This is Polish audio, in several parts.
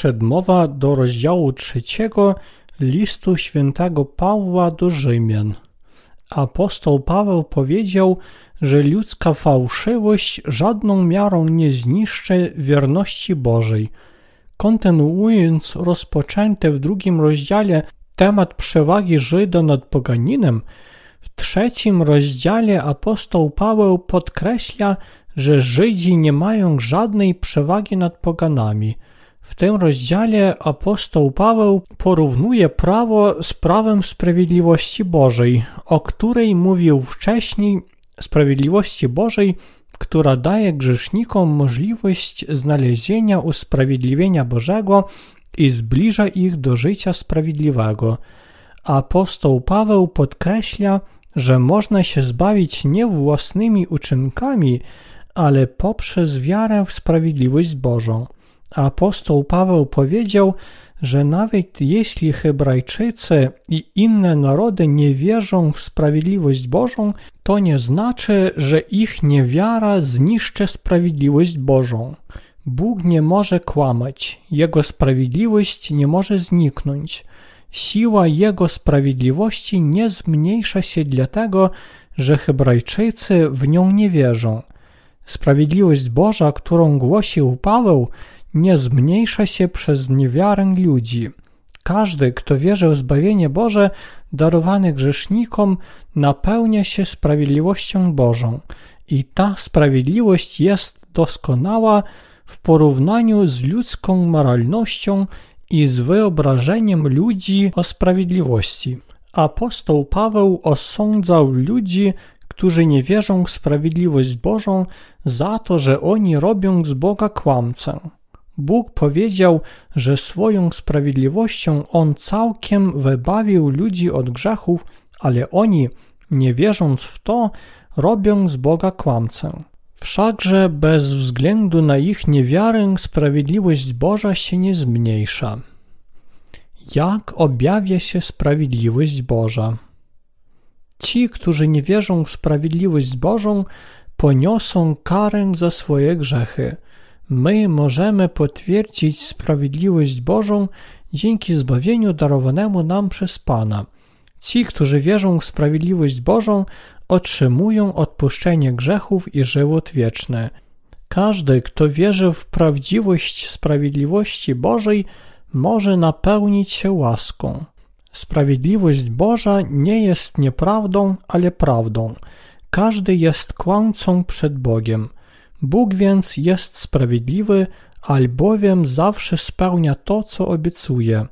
przedmowa do rozdziału trzeciego listu świętego Pawła do Rzymian. Apostoł Paweł powiedział, że ludzka fałszywość żadną miarą nie zniszczy wierności Bożej. Kontynuując rozpoczęty w drugim rozdziale temat przewagi Żyda nad poganinem, w trzecim rozdziale apostoł Paweł podkreśla, że Żydzi nie mają żadnej przewagi nad poganami. W tym rozdziale apostoł Paweł porównuje prawo z prawem sprawiedliwości Bożej, o której mówił wcześniej, sprawiedliwości Bożej, która daje grzesznikom możliwość znalezienia usprawiedliwienia Bożego i zbliża ich do życia sprawiedliwego. Apostoł Paweł podkreśla, że można się zbawić nie własnymi uczynkami, ale poprzez wiarę w sprawiedliwość Bożą. Apostoł Paweł powiedział, że nawet jeśli Hebrajczycy i inne narody nie wierzą w sprawiedliwość Bożą, to nie znaczy, że ich niewiara zniszczy sprawiedliwość Bożą. Bóg nie może kłamać, Jego sprawiedliwość nie może zniknąć. Siła Jego sprawiedliwości nie zmniejsza się dlatego, że Hebrajczycy w nią nie wierzą. Sprawiedliwość Boża, którą głosił Paweł, nie zmniejsza się przez niewiarę ludzi. Każdy, kto wierzy w zbawienie Boże darowane grzesznikom, napełnia się sprawiedliwością Bożą i ta sprawiedliwość jest doskonała w porównaniu z ludzką moralnością i z wyobrażeniem ludzi o sprawiedliwości. Apostoł Paweł osądzał ludzi, którzy nie wierzą w sprawiedliwość Bożą, za to, że oni robią z Boga kłamcę. Bóg powiedział, że swoją sprawiedliwością On całkiem wybawił ludzi od grzechów, ale oni, nie wierząc w to, robią z Boga kłamcę. Wszakże bez względu na ich niewiarę sprawiedliwość Boża się nie zmniejsza. Jak objawia się sprawiedliwość Boża? Ci, którzy nie wierzą w sprawiedliwość Bożą, poniosą karę za swoje grzechy. My możemy potwierdzić sprawiedliwość Bożą dzięki zbawieniu darowanemu nam przez Pana. Ci, którzy wierzą w sprawiedliwość Bożą, otrzymują odpuszczenie grzechów i żywot wieczny. Każdy, kto wierzy w prawdziwość sprawiedliwości Bożej, może napełnić się łaską. Sprawiedliwość Boża nie jest nieprawdą, ale prawdą. Każdy jest kłamcą przed Bogiem. Bóg więc jest sprawiedliwy, albowiem zawsze spełnia to, co obiecuje.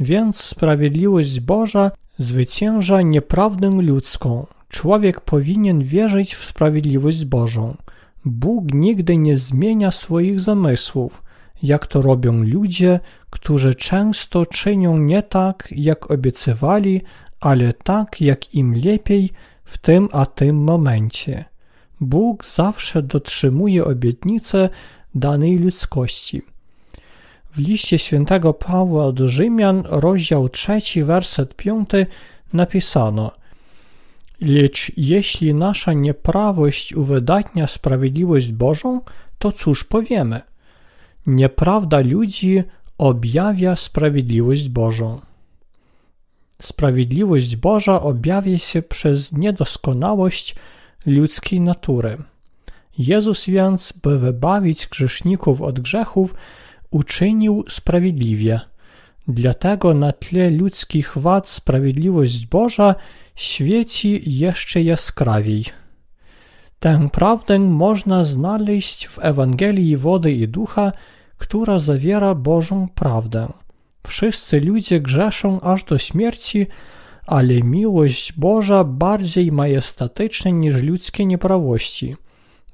Więc sprawiedliwość Boża zwycięża nieprawdę ludzką. Człowiek powinien wierzyć w sprawiedliwość Bożą. Bóg nigdy nie zmienia swoich zamysłów, jak to robią ludzie, którzy często czynią nie tak, jak obiecywali, ale tak, jak im lepiej w tym a tym momencie. Bóg zawsze dotrzymuje obietnice danej ludzkości. W liście świętego Pawła do Rzymian, rozdział 3, werset 5 napisano Lecz jeśli nasza nieprawość uwydatnia sprawiedliwość Bożą, to cóż powiemy? Nieprawda ludzi objawia sprawiedliwość Bożą. Sprawiedliwość Boża objawia się przez niedoskonałość ludzkiej natury. Jezus więc, by wybawić grzeszników od grzechów, uczynił sprawiedliwie. Dlatego na tle ludzkich wad sprawiedliwość Boża świeci jeszcze jaskrawiej. Tę prawdę można znaleźć w Ewangelii Wody i Ducha, która zawiera Bożą prawdę. Wszyscy ludzie grzeszą aż do śmierci, ale miłość Boża bardziej majestatyczna niż ludzkie nieprawości.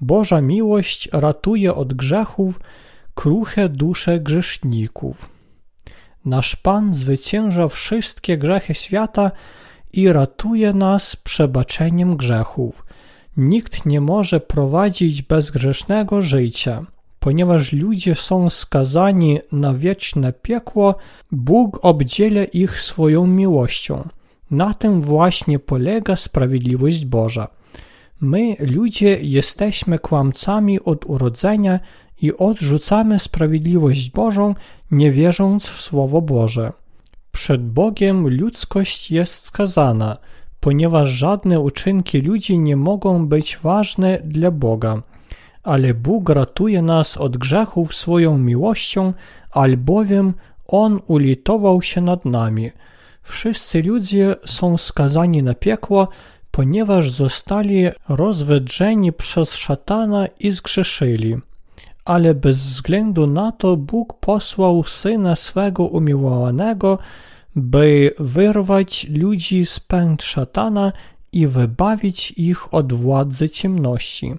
Boża miłość ratuje od grzechów kruche dusze grzeszników. Nasz Pan zwycięża wszystkie grzechy świata i ratuje nas przebaczeniem grzechów. Nikt nie może prowadzić bezgrzesznego życia. Ponieważ ludzie są skazani na wieczne piekło, Bóg obdziela ich swoją miłością. Na tym właśnie polega sprawiedliwość Boża. My, ludzie, jesteśmy kłamcami od urodzenia i odrzucamy sprawiedliwość Bożą, nie wierząc w Słowo Boże. Przed Bogiem ludzkość jest skazana, ponieważ żadne uczynki ludzi nie mogą być ważne dla Boga. Ale Bóg ratuje nas od grzechów swoją miłością, albowiem On ulitował się nad nami. Wszyscy ludzie są skazani na piekło, ponieważ zostali rozwydrzeni przez szatana i zgrzeszyli. Ale bez względu na to Bóg posłał Syna swego umiłowanego, by wyrwać ludzi z pęd szatana i wybawić ich od władzy ciemności.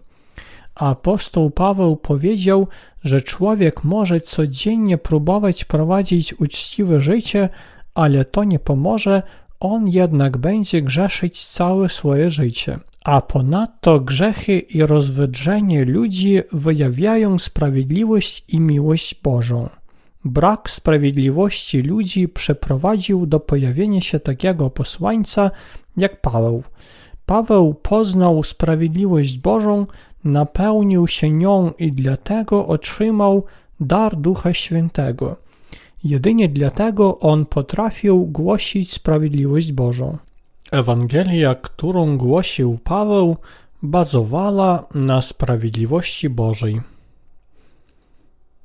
Apostoł Paweł powiedział, że człowiek może codziennie próbować prowadzić uczciwe życie, ale to nie pomoże, on jednak będzie grzeszyć całe swoje życie. A ponadto grzechy i rozwydrzenie ludzi wyjawiają sprawiedliwość i miłość Bożą. Brak sprawiedliwości ludzi przeprowadził do pojawienia się takiego posłańca jak Paweł. Paweł poznał sprawiedliwość Bożą, napełnił się nią i dlatego otrzymał dar Ducha Świętego. Jedynie dlatego on potrafił głosić sprawiedliwość Bożą. Ewangelia, którą głosił Paweł, bazowała na sprawiedliwości Bożej.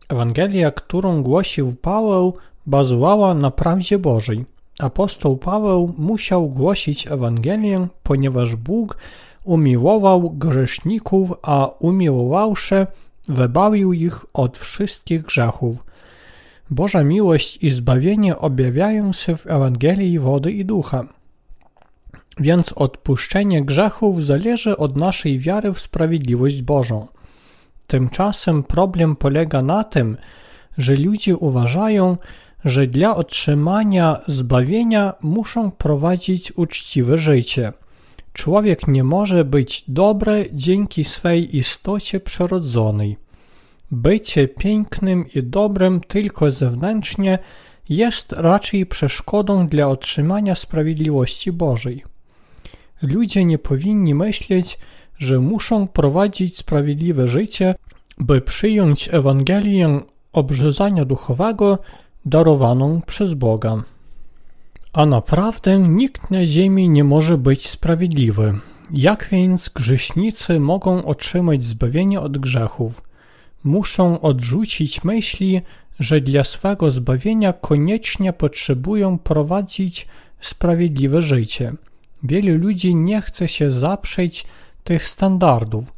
Ewangelia, którą głosił Paweł, bazowała na prawdzie Bożej. Apostoł Paweł musiał głosić Ewangelię, ponieważ Bóg umiłował grzeszników, a umiłowawszy, wybawił ich od wszystkich grzechów. Boża miłość i zbawienie objawiają się w Ewangelii wody i ducha. Więc odpuszczenie grzechów zależy od naszej wiary w sprawiedliwość Bożą. Tymczasem problem polega na tym, że ludzie uważają, że dla otrzymania zbawienia muszą prowadzić uczciwe życie. Człowiek nie może być dobry dzięki swej istocie przyrodzonej. Bycie pięknym i dobrym tylko zewnętrznie jest raczej przeszkodą dla otrzymania sprawiedliwości Bożej. Ludzie nie powinni myśleć, że muszą prowadzić sprawiedliwe życie, by przyjąć Ewangelię obrzezania duchowego darowaną przez Boga. A naprawdę nikt na ziemi nie może być sprawiedliwy. Jak więc grzesznicy mogą otrzymać zbawienie od grzechów? Muszą odrzucić myśli, że dla swego zbawienia koniecznie potrzebują prowadzić sprawiedliwe życie. Wielu ludzi nie chce się zaprzeć tych standardów,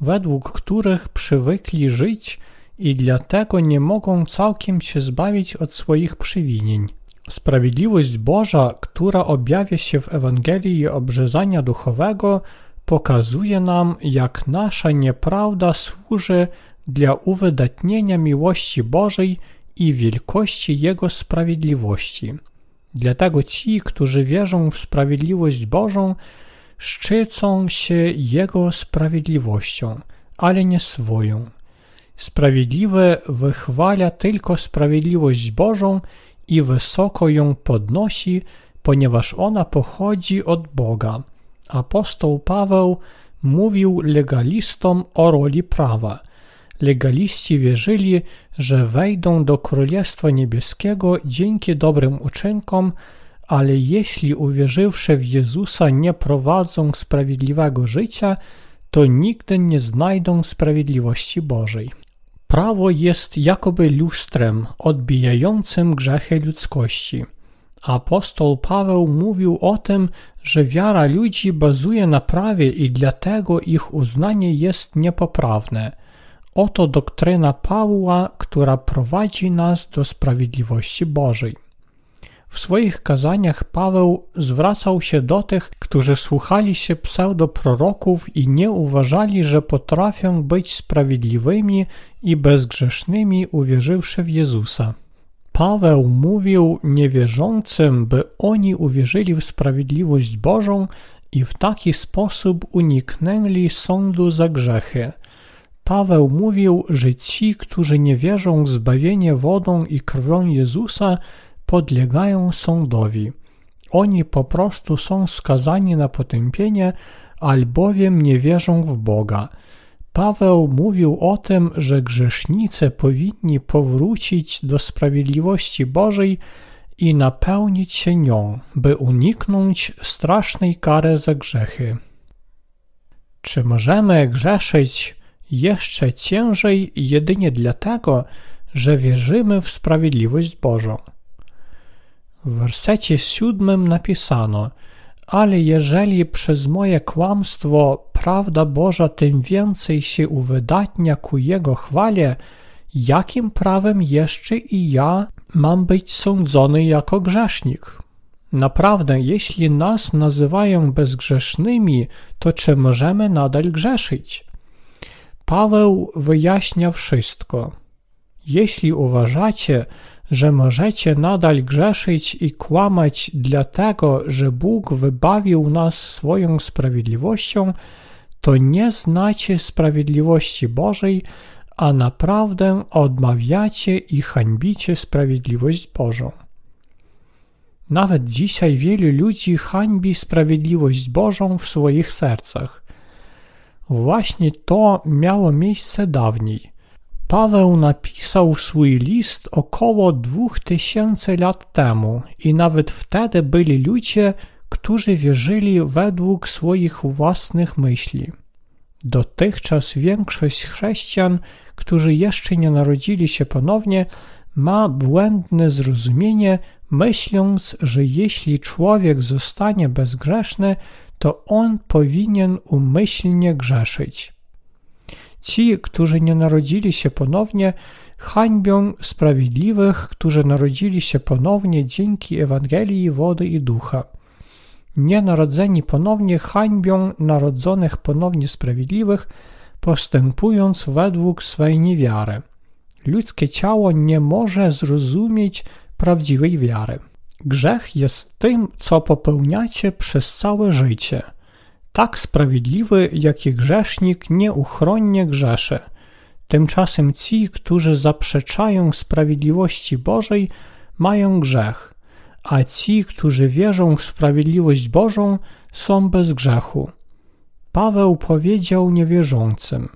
według których przywykli żyć i dlatego nie mogą całkiem się zbawić od swoich przewinień. Sprawiedliwość Boża, która objawia się w Ewangelii obrzezania duchowego, pokazuje nam, jak nasza nieprawda służy dla uwydatnienia miłości Bożej i wielkości Jego sprawiedliwości. Dlatego ci, którzy wierzą w sprawiedliwość Bożą, szczycą się Jego sprawiedliwością, ale nie swoją. Sprawiedliwy wychwala tylko sprawiedliwość Bożą i wysoko ją podnosi, ponieważ ona pochodzi od Boga. Apostoł Paweł mówił legalistom o roli prawa. Legaliści wierzyli, że wejdą do Królestwa Niebieskiego dzięki dobrym uczynkom, ale jeśli uwierzywszy w Jezusa nie prowadzą sprawiedliwego życia, to nigdy nie znajdą sprawiedliwości Bożej. Prawo jest jakoby lustrem odbijającym grzechy ludzkości. Apostoł Paweł mówił o tym, że wiara ludzi bazuje na prawie i dlatego ich uznanie jest niepoprawne. Oto doktryna Pawła, która prowadzi nas do sprawiedliwości Bożej. W swoich kazaniach Paweł zwracał się do tych, którzy słuchali się pseudoproroków i nie uważali, że potrafią być sprawiedliwymi i bezgrzesznymi, uwierzywszy w Jezusa. Paweł mówił niewierzącym, by oni uwierzyli w sprawiedliwość Bożą i w taki sposób uniknęli sądu za grzechy. Paweł mówił, że ci, którzy nie wierzą w zbawienie wodą i krwią Jezusa, podlegają sądowi. Oni po prostu są skazani na potępienie, albowiem nie wierzą w Boga. Paweł mówił o tym, że grzesznicy powinni powrócić do sprawiedliwości Bożej i napełnić się nią, by uniknąć strasznej kary za grzechy. Czy możemy grzeszyć jeszcze ciężej jedynie dlatego, że wierzymy w sprawiedliwość Bożą? W wersecie siódmym napisano – ale jeżeli przez moje kłamstwo prawda Boża tym więcej się uwydatnia ku Jego chwale, jakim prawem jeszcze i ja mam być sądzony jako grzesznik? Naprawdę, jeśli nas nazywają bezgrzesznymi, to czy możemy nadal grzeszyć? Paweł wyjaśnia wszystko. Jeśli uważacie, że możecie nadal grzeszyć i kłamać dlatego, że Bóg wybawił nas swoją sprawiedliwością, to nie znacie sprawiedliwości Bożej, a naprawdę odmawiacie i hańbicie sprawiedliwość Bożą. Nawet dzisiaj wielu ludzi hańbi sprawiedliwość Bożą w swoich sercach. Właśnie to miało miejsce dawniej. Paweł napisał swój list około dwóch tysięcy lat temu i nawet wtedy byli ludzie, którzy wierzyli według swoich własnych myśli. Dotychczas większość chrześcijan, którzy jeszcze nie narodzili się ponownie, ma błędne zrozumienie, myśląc, że jeśli człowiek zostanie bezgrzeszny, to on powinien umyślnie grzeszyć. Ci, którzy nie narodzili się ponownie, hańbią sprawiedliwych, którzy narodzili się ponownie dzięki Ewangelii wody i ducha. Nienarodzeni ponownie hańbią narodzonych ponownie sprawiedliwych, postępując według swej niewiary. Ludzkie ciało nie może zrozumieć prawdziwej wiary. Grzech jest tym, co popełniacie przez całe życie – tak sprawiedliwy, jak i grzesznik nieuchronnie grzeszy. Tymczasem ci, którzy zaprzeczają sprawiedliwości Bożej, mają grzech, a ci, którzy wierzą w sprawiedliwość Bożą, są bez grzechu. Paweł powiedział niewierzącym: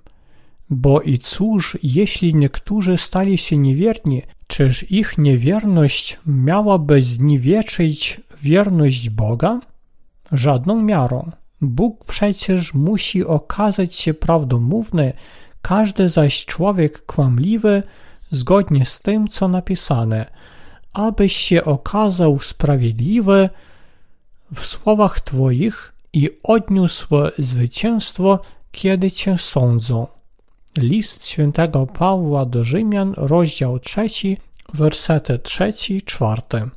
Bo i cóż, jeśli niektórzy stali się niewierni, czyż ich niewierność miałaby zniwieczyć wierność Boga? Żadną miarą. Bóg przecież musi okazać się prawdomówny, każdy zaś człowiek kłamliwy, zgodnie z tym, co napisane, abyś się okazał sprawiedliwy w słowach Twoich i odniósł zwycięstwo, kiedy Cię sądzą. List świętego Pawła do Rzymian, rozdział 3, wersety 3-4.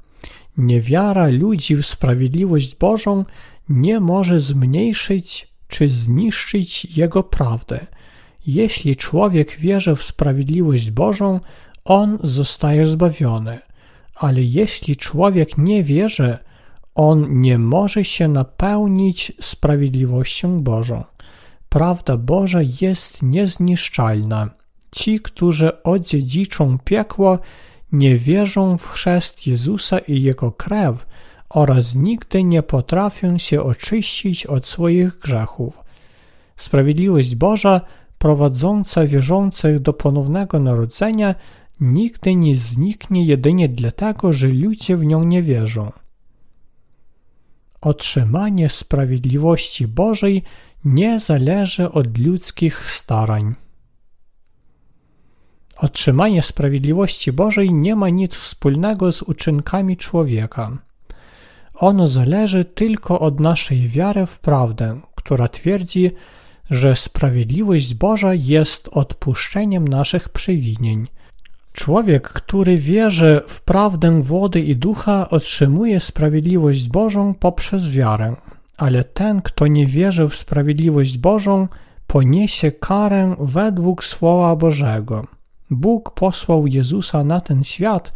Niewiara ludzi w sprawiedliwość Bożą nie może zmniejszyć czy zniszczyć jego prawdę. Jeśli człowiek wierzy w sprawiedliwość Bożą, on zostaje zbawiony. Ale jeśli człowiek nie wierzy, on nie może się napełnić sprawiedliwością Bożą. Prawda Boża jest niezniszczalna. Ci, którzy odziedziczą piekło, nie wierzą w chrzest Jezusa i Jego krew, oraz nigdy nie potrafią się oczyścić od swoich grzechów. Sprawiedliwość Boża, prowadząca wierzących do ponownego narodzenia, nigdy nie zniknie jedynie dlatego, że ludzie w nią nie wierzą. Otrzymanie sprawiedliwości Bożej nie zależy od ludzkich starań. Otrzymanie sprawiedliwości Bożej nie ma nic wspólnego z uczynkami człowieka. Ono zależy tylko od naszej wiary w prawdę, która twierdzi, że sprawiedliwość Boża jest odpuszczeniem naszych przewinień. Człowiek, który wierzy w prawdę wody i ducha, otrzymuje sprawiedliwość Bożą poprzez wiarę, ale ten, kto nie wierzy w sprawiedliwość Bożą, poniesie karę według Słowa Bożego. Bóg posłał Jezusa na ten świat,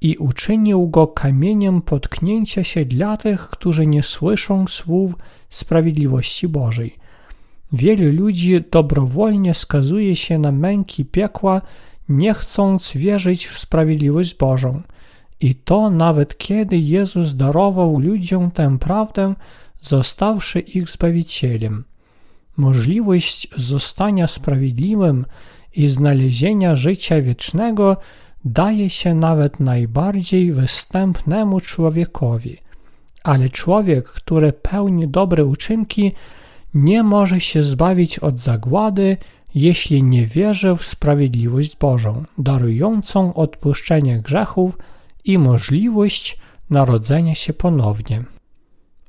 i uczynił go kamieniem potknięcia się dla tych, którzy nie słyszą słów sprawiedliwości Bożej. Wielu ludzi dobrowolnie skazuje się na męki piekła, nie chcąc wierzyć w sprawiedliwość Bożą. I to nawet kiedy Jezus darował ludziom tę prawdę, zostawszy ich Zbawicielem. możliwość zostania sprawiedliwym i znalezienia życia wiecznego daje się nawet najbardziej występnemu człowiekowi. Ale człowiek, który pełni dobre uczynki, nie może się zbawić od zagłady, jeśli nie wierzy w sprawiedliwość Bożą, darującą odpuszczenie grzechów i możliwość narodzenia się ponownie.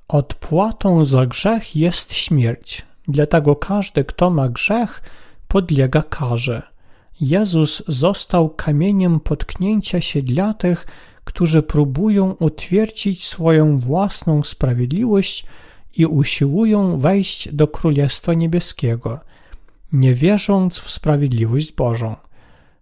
Odpłatą za grzech jest śmierć, dlatego każdy, kto ma grzech, podlega karze. Jezus został kamieniem potknięcia się dla tych, którzy próbują utwierdzić swoją własną sprawiedliwość i usiłują wejść do Królestwa Niebieskiego, nie wierząc w sprawiedliwość Bożą.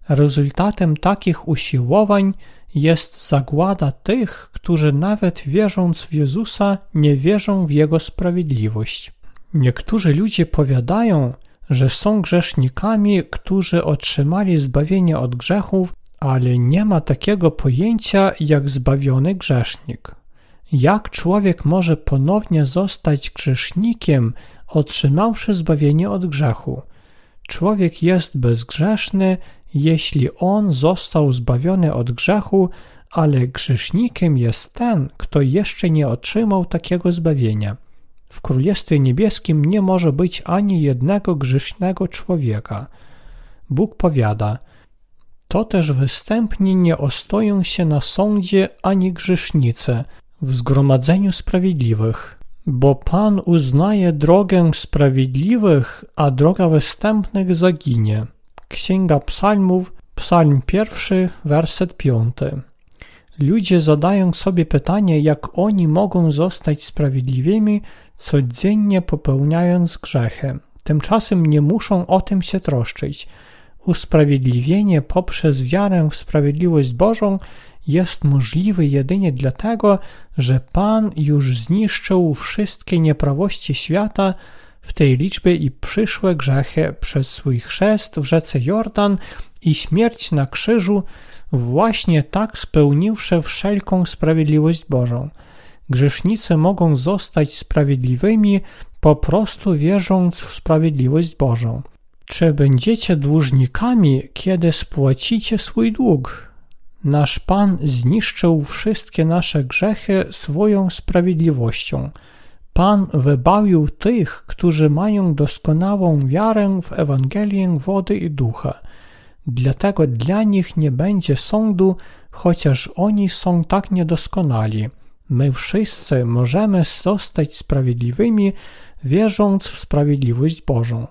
Rezultatem takich usiłowań jest zagłada tych, którzy nawet wierząc w Jezusa, nie wierzą w Jego sprawiedliwość. Niektórzy ludzie powiadają, że są grzesznikami, którzy otrzymali zbawienie od grzechów, ale nie ma takiego pojęcia jak zbawiony grzesznik. Jak człowiek może ponownie zostać grzesznikiem, otrzymawszy zbawienie od grzechu? Człowiek jest bezgrzeszny, jeśli on został zbawiony od grzechu, ale grzesznikiem jest ten, kto jeszcze nie otrzymał takiego zbawienia. W Królestwie Niebieskim nie może być ani jednego grzesznego człowieka. Bóg powiada: To też występnie nie ostoją się na sądzie ani grzesznicy w zgromadzeniu sprawiedliwych, bo Pan uznaje drogę sprawiedliwych, a droga występnych zaginie. Księga Psalmów, Psalm pierwszy, werset piąty. Ludzie zadają sobie pytanie, jak oni mogą zostać sprawiedliwymi, codziennie popełniając grzechy. Tymczasem nie muszą o tym się troszczyć. Usprawiedliwienie poprzez wiarę w sprawiedliwość Bożą jest możliwe jedynie dlatego, że Pan już zniszczył wszystkie nieprawości świata, w tej liczbie i przyszłe grzechy przez swój chrzest w rzece Jordan i śmierć na krzyżu, właśnie tak spełniwszy wszelką sprawiedliwość Bożą. Grzesznicy mogą zostać sprawiedliwymi po prostu wierząc w sprawiedliwość Bożą. Czy będziecie dłużnikami, kiedy spłacicie swój dług? Nasz Pan zniszczył wszystkie nasze grzechy swoją sprawiedliwością. Pan wybawił tych, którzy mają doskonałą wiarę w Ewangelię wody i ducha. Dlatego dla nich nie będzie sądu, chociaż oni są tak niedoskonali. My wszyscy możemy zostać sprawiedliwymi, wierząc w sprawiedliwość Bożą.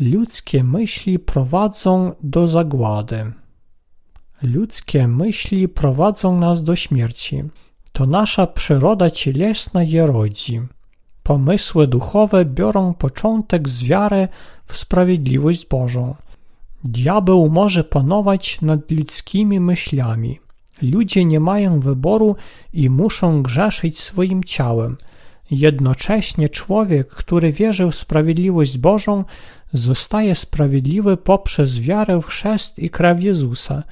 Ludzkie myśli prowadzą do zagłady. Ludzkie myśli prowadzą nas do śmierci. To nasza przyroda cielesna je rodzi. Pomysły duchowe biorą początek z wiary w sprawiedliwość Bożą. Diabeł może panować nad ludzkimi myślami. Ludzie nie mają wyboru i muszą grzeszyć swoim ciałem. Jednocześnie człowiek, który wierzy w sprawiedliwość Bożą, zostaje sprawiedliwy poprzez wiarę w chrzest i krew Jezusa.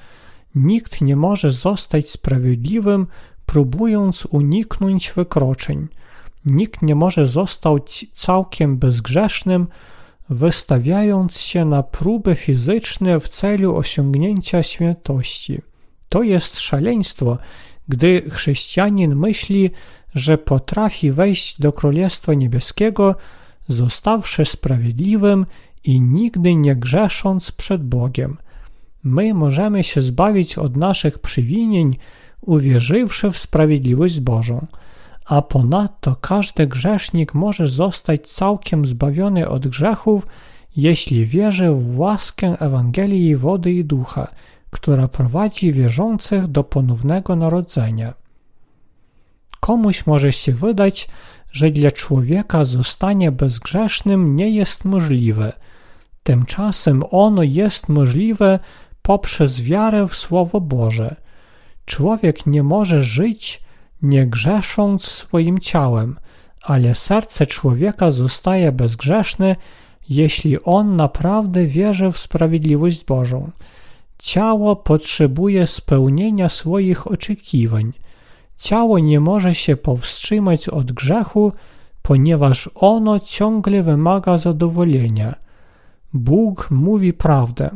Nikt nie może zostać sprawiedliwym, próbując uniknąć wykroczeń. Nikt nie może zostać całkiem bezgrzesznym, wystawiając się na próby fizyczne w celu osiągnięcia świętości. To jest szaleństwo, gdy chrześcijanin myśli, że potrafi wejść do Królestwa Niebieskiego, zostawszy sprawiedliwym i nigdy nie grzesząc przed Bogiem. My możemy się zbawić od naszych przywinień, uwierzywszy w sprawiedliwość Bożą. A ponadto każdy grzesznik może zostać całkiem zbawiony od grzechów, jeśli wierzy w łaskę Ewangelii wody i ducha, która prowadzi wierzących do ponownego narodzenia. Komuś może się wydać, że dla człowieka zostanie bezgrzesznym nie jest możliwe. Tymczasem ono jest możliwe poprzez wiarę w Słowo Boże – Człowiek nie może żyć nie grzesząc swoim ciałem, ale serce człowieka zostaje bezgrzeszne, jeśli on naprawdę wierzy w sprawiedliwość Bożą. Ciało potrzebuje spełnienia swoich oczekiwań. Ciało nie może się powstrzymać od grzechu, ponieważ ono ciągle wymaga zadowolenia. Bóg mówi prawdę.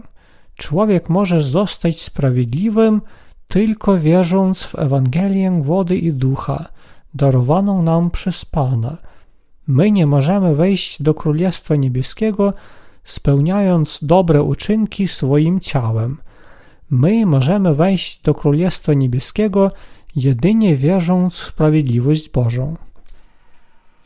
Człowiek może zostać sprawiedliwym tylko wierząc w Ewangelię wody i ducha, darowaną nam przez Pana. My nie możemy wejść do Królestwa Niebieskiego, spełniając dobre uczynki swoim ciałem. My możemy wejść do Królestwa Niebieskiego jedynie wierząc w sprawiedliwość Bożą.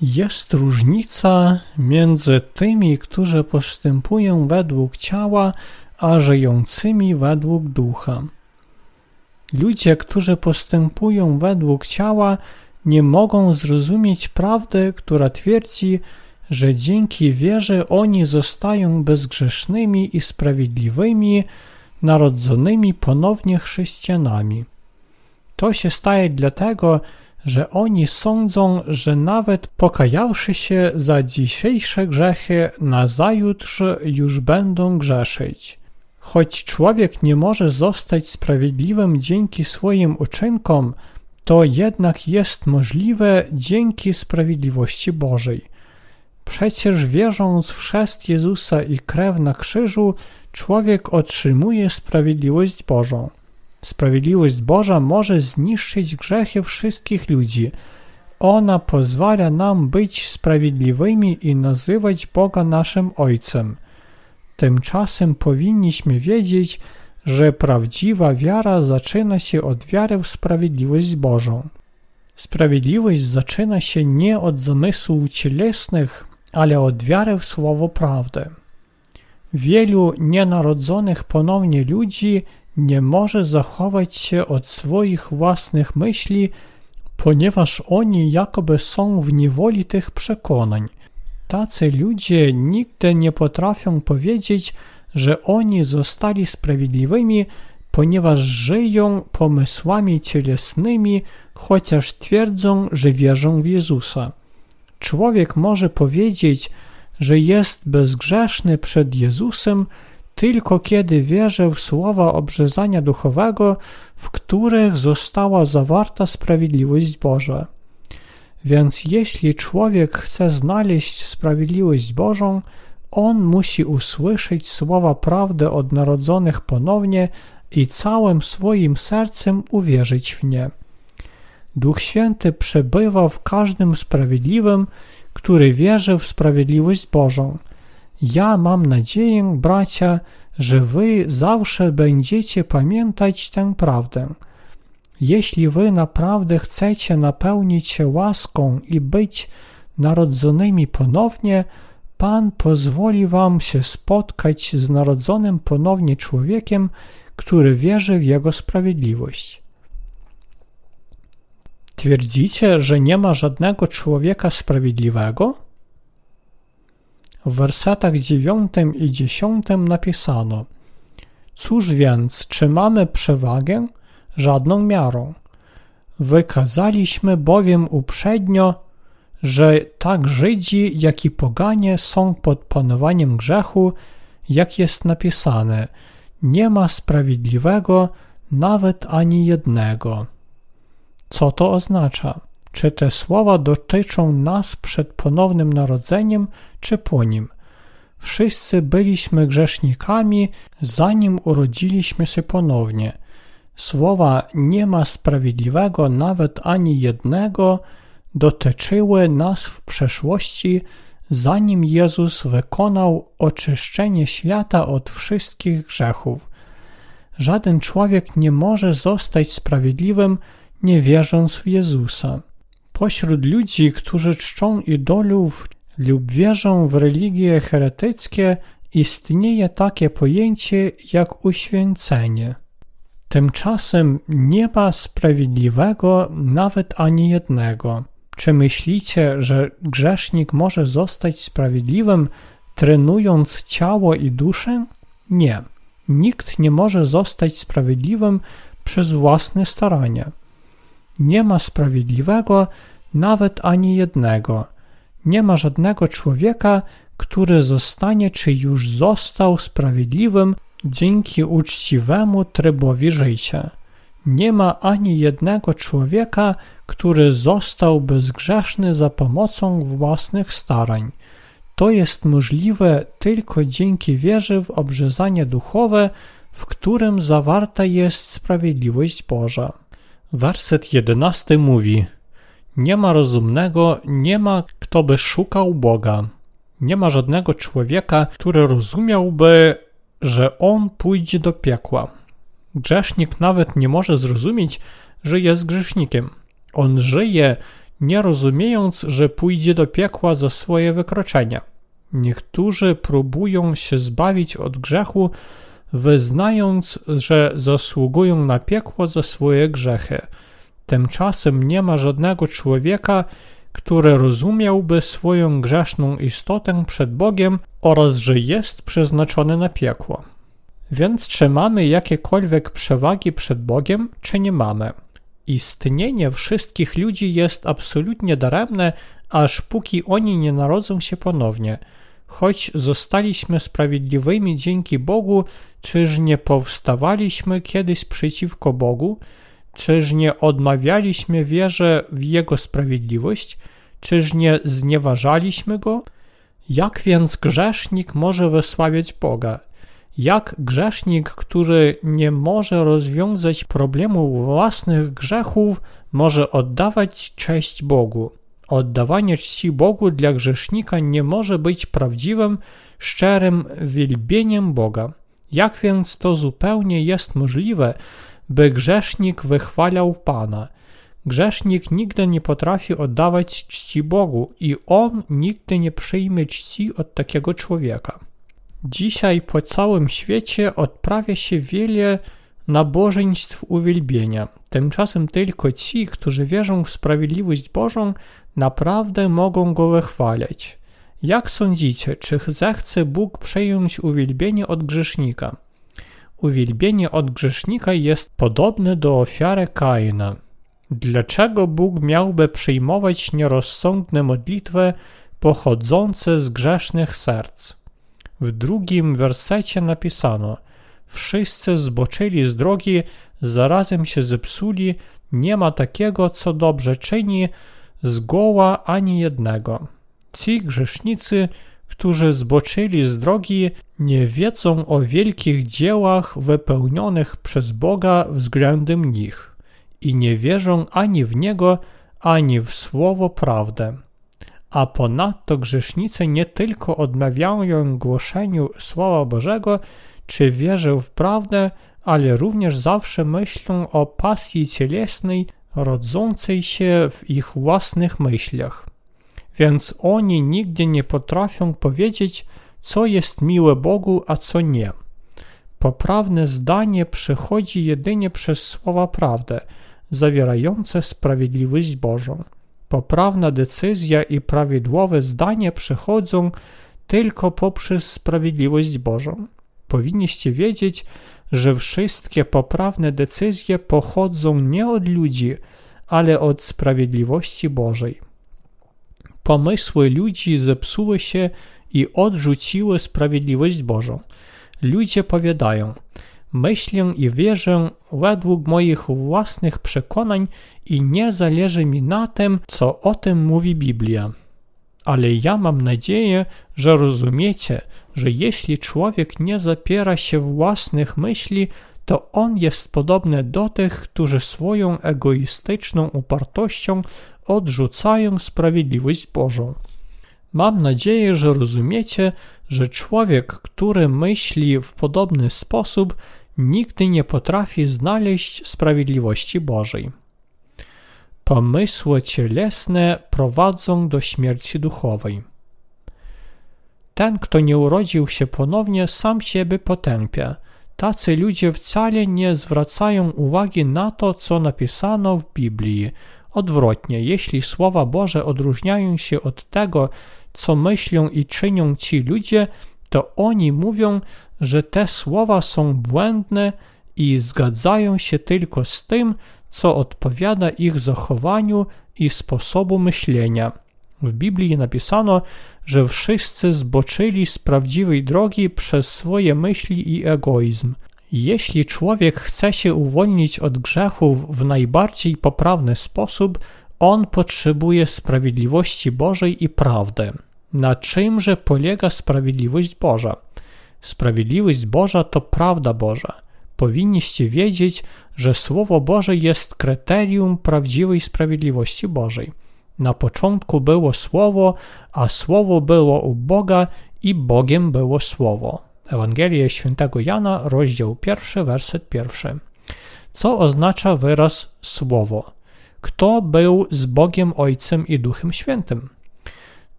Jest różnica między tymi, którzy postępują według ciała, a żyjącymi według ducha. Ludzie, którzy postępują według ciała, nie mogą zrozumieć prawdy, która twierdzi, że dzięki wierze oni zostają bezgrzesznymi i sprawiedliwymi, narodzonymi ponownie chrześcijanami. To się staje dlatego, że oni sądzą, że nawet pokajawszy się za dzisiejsze grzechy, nazajutrz już będą grzeszyć. Choć człowiek nie może zostać sprawiedliwym dzięki swoim uczynkom, to jednak jest możliwe dzięki sprawiedliwości Bożej. Przecież wierząc w chrzest Jezusa i krew na krzyżu, człowiek otrzymuje sprawiedliwość Bożą. Sprawiedliwość Boża może zniszczyć grzechy wszystkich ludzi. Ona pozwala nam być sprawiedliwymi i nazywać Boga naszym Ojcem. Tymczasem powinniśmy wiedzieć, że prawdziwa wiara zaczyna się od wiary w sprawiedliwość Bożą. Sprawiedliwość zaczyna się nie od zamysłów cielesnych, ale od wiary w słowo prawdy. Wielu nienarodzonych ponownie ludzi nie może zachować się od swoich własnych myśli, ponieważ oni jakoby są w niewoli tych przekonań. Tacy ludzie nigdy nie potrafią powiedzieć, że oni zostali sprawiedliwymi, ponieważ żyją pomysłami cielesnymi, chociaż twierdzą, że wierzą w Jezusa. Człowiek może powiedzieć, że jest bezgrzeszny przed Jezusem, tylko kiedy wierzę w słowa obrzezania duchowego, w których została zawarta sprawiedliwość Boża. Więc jeśli człowiek chce znaleźć sprawiedliwość Bożą, on musi usłyszeć słowa prawdy od narodzonych ponownie i całym swoim sercem uwierzyć w nie. Duch Święty przebywa w każdym sprawiedliwym, który wierzy w sprawiedliwość Bożą. Ja mam nadzieję, bracia, że wy zawsze będziecie pamiętać tę prawdę. Jeśli wy naprawdę chcecie napełnić się łaską i być narodzonymi ponownie, Pan pozwoli wam się spotkać z narodzonym ponownie człowiekiem, który wierzy w Jego sprawiedliwość. Twierdzicie, że nie ma żadnego człowieka sprawiedliwego? W wersetach 9 i 10 napisano: Cóż więc, czy mamy przewagę? Żadną miarą. Wykazaliśmy bowiem uprzednio, że tak Żydzi, jak i poganie są pod panowaniem grzechu, jak jest napisane: Nie ma sprawiedliwego, nawet ani jednego. Co to oznacza? Czy te słowa dotyczą nas przed ponownym narodzeniem, czy po nim? Wszyscy byliśmy grzesznikami, zanim urodziliśmy się ponownie. Słowa nie ma sprawiedliwego nawet ani jednego dotyczyły nas w przeszłości, zanim Jezus wykonał oczyszczenie świata od wszystkich grzechów. Żaden człowiek nie może zostać sprawiedliwym, nie wierząc w Jezusa. Pośród ludzi, którzy czczą idolów lub wierzą w religie heretyckie, istnieje takie pojęcie jak uświęcenie. Tymczasem nie ma sprawiedliwego nawet ani jednego. Czy myślicie, że grzesznik może zostać sprawiedliwym, trenując ciało i duszę? Nie. Nikt nie może zostać sprawiedliwym przez własne starania. Nie ma sprawiedliwego nawet ani jednego. Nie ma żadnego człowieka, który zostanie czy już został sprawiedliwym dzięki uczciwemu trybowi życia. Nie ma ani jednego człowieka, który został bezgrzeszny za pomocą własnych starań. To jest możliwe tylko dzięki wierze w obrzezanie duchowe, w którym zawarta jest sprawiedliwość Boża. Werset jedenasty mówi: Nie ma rozumnego, nie ma kto by szukał Boga. Nie ma żadnego człowieka, który rozumiałby, że on pójdzie do piekła. Grzesznik nawet nie może zrozumieć, że jest grzesznikiem. On żyje, nie rozumiejąc, że pójdzie do piekła za swoje wykroczenia. Niektórzy próbują się zbawić od grzechu, wyznając, że zasługują na piekło za swoje grzechy. Tymczasem nie ma żadnego człowieka, który rozumiałby swoją grzeszną istotę przed Bogiem oraz że jest przeznaczony na piekło. Więc czy mamy jakiekolwiek przewagi przed Bogiem, czy nie mamy? Istnienie wszystkich ludzi jest absolutnie daremne, aż póki oni nie narodzą się ponownie. Choć zostaliśmy sprawiedliwymi dzięki Bogu, czyż nie powstawaliśmy kiedyś przeciwko Bogu? Czyż nie odmawialiśmy wierze w Jego sprawiedliwość? Czyż nie znieważaliśmy Go? Jak więc grzesznik może wysławiać Boga? Jak grzesznik, który nie może rozwiązać problemu własnych grzechów, może oddawać cześć Bogu? Oddawanie czci Bogu dla grzesznika nie może być prawdziwym, szczerym wielbieniem Boga. Jak więc to zupełnie jest możliwe, by grzesznik wychwalał Pana? Grzesznik nigdy nie potrafi oddawać czci Bogu i on nigdy nie przyjmie czci od takiego człowieka. Dzisiaj po całym świecie odprawia się wiele nabożeństw uwielbienia. Tymczasem tylko ci, którzy wierzą w sprawiedliwość Bożą, naprawdę mogą go wychwalać. Jak sądzicie, czy zechce Bóg przejąć uwielbienie od grzesznika? Uwielbienie od grzesznika jest podobne do ofiary Kaina. Dlaczego Bóg miałby przyjmować nierozsądne modlitwy pochodzące z grzesznych serc? W drugim wersecie napisano: Wszyscy zboczyli z drogi, zarazem się zepsuli, nie ma takiego, co dobrze czyni, zgoła ani jednego. Ci grzesznicy, którzy zboczyli z drogi, nie wiedzą o wielkich dziełach wypełnionych przez Boga względem nich i nie wierzą ani w Niego, ani w Słowo prawdę. A ponadto grzesznicy nie tylko odmawiają głoszeniu Słowa Bożego, czy wierzą w prawdę, ale również zawsze myślą o pasji cielesnej rodzącej się w ich własnych myślach. Więc oni nigdy nie potrafią powiedzieć, co jest miłe Bogu, a co nie. Poprawne zdanie przychodzi jedynie przez słowa prawdę, zawierające sprawiedliwość Bożą. Poprawna decyzja i prawidłowe zdanie przychodzą tylko poprzez sprawiedliwość Bożą. Powinniście wiedzieć, że wszystkie poprawne decyzje pochodzą nie od ludzi, ale od sprawiedliwości Bożej. Pomysły ludzi zepsuły się i odrzuciły sprawiedliwość Bożą. Ludzie powiadają: Myślę i wierzę według moich własnych przekonań i nie zależy mi na tym, co o tym mówi Biblia. Ale ja mam nadzieję, że rozumiecie, że jeśli człowiek nie zapiera się własnych myśli, to on jest podobny do tych, którzy swoją egoistyczną upartością odrzucają sprawiedliwość Bożą. Mam nadzieję, że rozumiecie, że człowiek, który myśli w podobny sposób, nigdy nie potrafi znaleźć sprawiedliwości Bożej. Pomysły cielesne prowadzą do śmierci duchowej. Ten, kto nie urodził się ponownie, sam siebie potępia. Tacy ludzie wcale nie zwracają uwagi na to, co napisano w Biblii. Odwrotnie, jeśli słowa Boże odróżniają się od tego, co myślą i czynią ci ludzie, to oni mówią, że te słowa są błędne i zgadzają się tylko z tym, co odpowiada ich zachowaniu i sposobu myślenia. W Biblii napisano, że wszyscy zboczyli z prawdziwej drogi przez swoje myśli i egoizm. Jeśli człowiek chce się uwolnić od grzechów w najbardziej poprawny sposób, on potrzebuje sprawiedliwości Bożej i prawdy. Na czymże polega sprawiedliwość Boża? Sprawiedliwość Boża to prawda Boża. Powinniście wiedzieć, że Słowo Boże jest kryterium prawdziwej sprawiedliwości Bożej. Na początku było Słowo, a Słowo było u Boga i Bogiem było Słowo. Ewangelia Świętego Jana, rozdział 1, werset 1. Co oznacza wyraz Słowo? Kto był z Bogiem Ojcem i Duchem Świętym?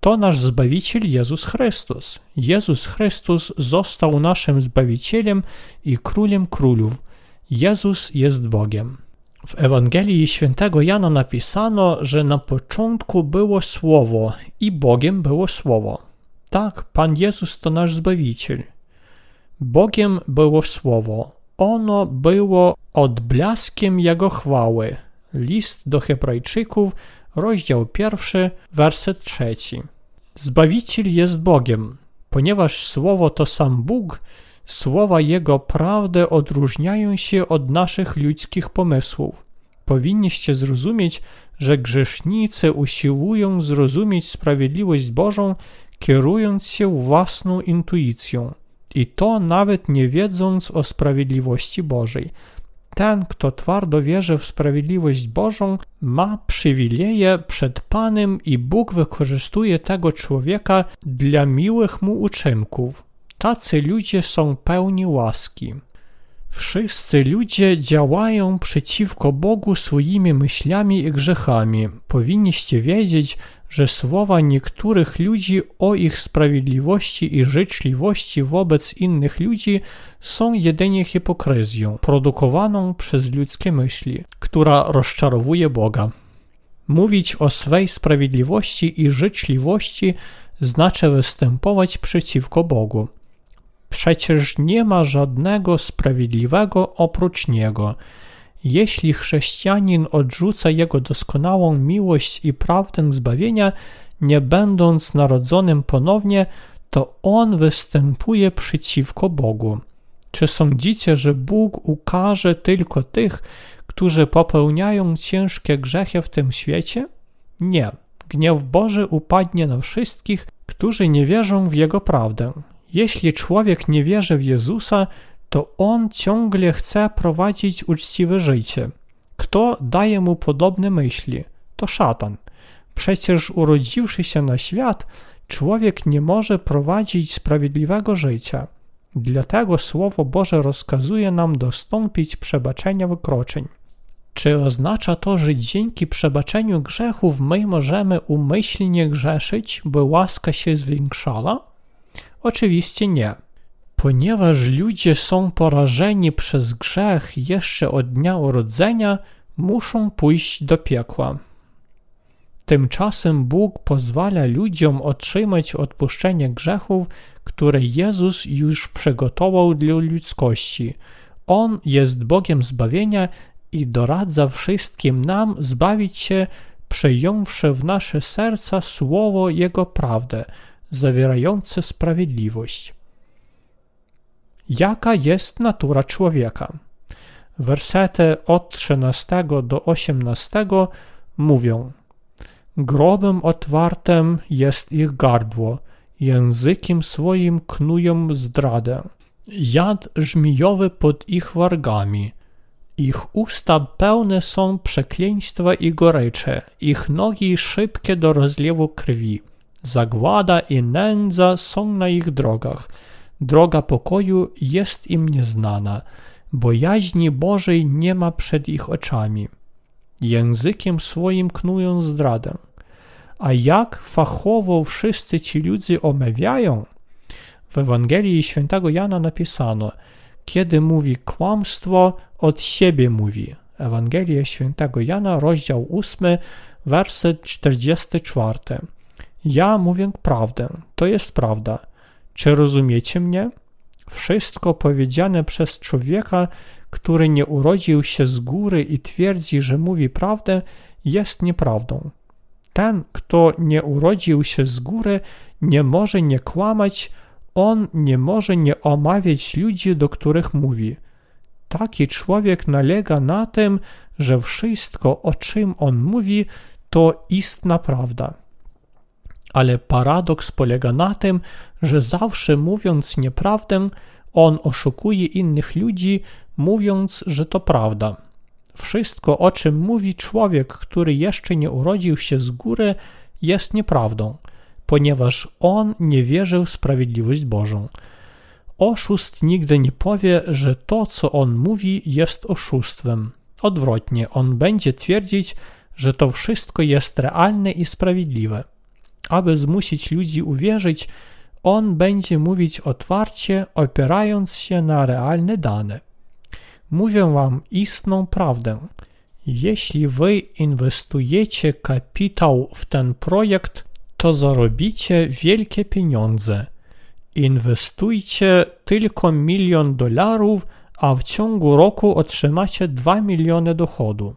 To nasz Zbawiciel Jezus Chrystus. Jezus Chrystus został naszym Zbawicielem i Królem Królów. Jezus jest Bogiem. W Ewangelii Świętego Jana napisano, że na początku było Słowo i Bogiem było Słowo. Tak, Pan Jezus to nasz Zbawiciel. Bogiem było Słowo. Ono było odblaskiem Jego chwały. List do Hebrajczyków, rozdział pierwszy, werset trzeci. Zbawiciel jest Bogiem. Ponieważ Słowo to sam Bóg, słowa Jego prawdy odróżniają się od naszych ludzkich pomysłów. Powinniście zrozumieć, że grzesznicy usiłują zrozumieć sprawiedliwość Bożą, kierując się własną intuicją, i to nawet nie wiedząc o sprawiedliwości Bożej. Ten, kto twardo wierzy w sprawiedliwość Bożą, ma przywileje przed Panem i Bóg wykorzystuje tego człowieka dla miłych mu uczynków. Tacy ludzie są pełni łaski. Wszyscy ludzie działają przeciwko Bogu swoimi myślami i grzechami. Powinniście wiedzieć, że słowa niektórych ludzi o ich sprawiedliwości i życzliwości wobec innych ludzi są jedynie hipokryzją, produkowaną przez ludzkie myśli, która rozczarowuje Boga. Mówić o swej sprawiedliwości i życzliwości znaczy występować przeciwko Bogu. Przecież nie ma żadnego sprawiedliwego oprócz Niego. Jeśli chrześcijanin odrzuca Jego doskonałą miłość i prawdę zbawienia, nie będąc narodzonym ponownie, to on występuje przeciwko Bogu. Czy sądzicie, że Bóg ukaże tylko tych, którzy popełniają ciężkie grzechy w tym świecie? Nie. Gniew Boży upadnie na wszystkich, którzy nie wierzą w Jego prawdę. Jeśli człowiek nie wierzy w Jezusa, to on ciągle chce prowadzić uczciwe życie. Kto daje mu podobne myśli? To szatan. Przecież urodziwszy się na świat, człowiek nie może prowadzić sprawiedliwego życia. Dlatego Słowo Boże rozkazuje nam dostąpić przebaczenia wykroczeń. Czy oznacza to, że dzięki przebaczeniu grzechów my możemy umyślnie grzeszyć, by łaska się zwiększała? Oczywiście nie. Ponieważ ludzie są porażeni przez grzech jeszcze od dnia urodzenia, muszą pójść do piekła. Tymczasem Bóg pozwala ludziom otrzymać odpuszczenie grzechów, które Jezus już przygotował dla ludzkości. On jest Bogiem zbawienia i doradza wszystkim nam zbawić się, przyjąwszy w nasze serca słowo Jego prawdę, zawierające sprawiedliwość. Jaka jest natura człowieka? Wersety od 13 do 18 mówią: Grobem otwartym jest ich gardło, językiem swoim knują zdradę. Jad żmijowy pod ich wargami. Ich usta pełne są przekleństwa i gorycze, ich nogi szybkie do rozlewu krwi. Zagłada i nędza są na ich drogach. Droga pokoju jest im nieznana, bo jaźni Bożej nie ma przed ich oczami. Językiem swoim knują zdradę. A jak fachowo wszyscy ci ludzie omawiają? W Ewangelii świętego Jana napisano, kiedy mówi kłamstwo, od siebie mówi. Ewangelia świętego Jana, rozdział 8, werset 44. Ja mówię prawdę, to jest prawda. Czy rozumiecie mnie? Wszystko powiedziane przez człowieka, który nie urodził się z góry i twierdzi, że mówi prawdę, jest nieprawdą. Ten, kto nie urodził się z góry, nie może nie kłamać, on nie może nie omawiać ludzi, do których mówi. Taki człowiek nalega na tym, że wszystko, o czym on mówi, to istna prawda. Ale paradoks polega na tym, że zawsze mówiąc nieprawdę, on oszukuje innych ludzi, mówiąc, że to prawda. Wszystko, o czym mówi człowiek, który jeszcze nie urodził się z góry, jest nieprawdą, ponieważ on nie wierzy w sprawiedliwość Bożą. Oszust nigdy nie powie, że to, co on mówi, jest oszustwem. Odwrotnie, on będzie twierdzić, że to wszystko jest realne i sprawiedliwe. Aby zmusić ludzi uwierzyć, on będzie mówić otwarcie, opierając się na realne dane. Mówię wam istną prawdę. Jeśli wy inwestujecie kapitał w ten projekt, to zarobicie wielkie pieniądze. Inwestujcie tylko milion dolarów, a w ciągu roku otrzymacie 2 miliony dochodu.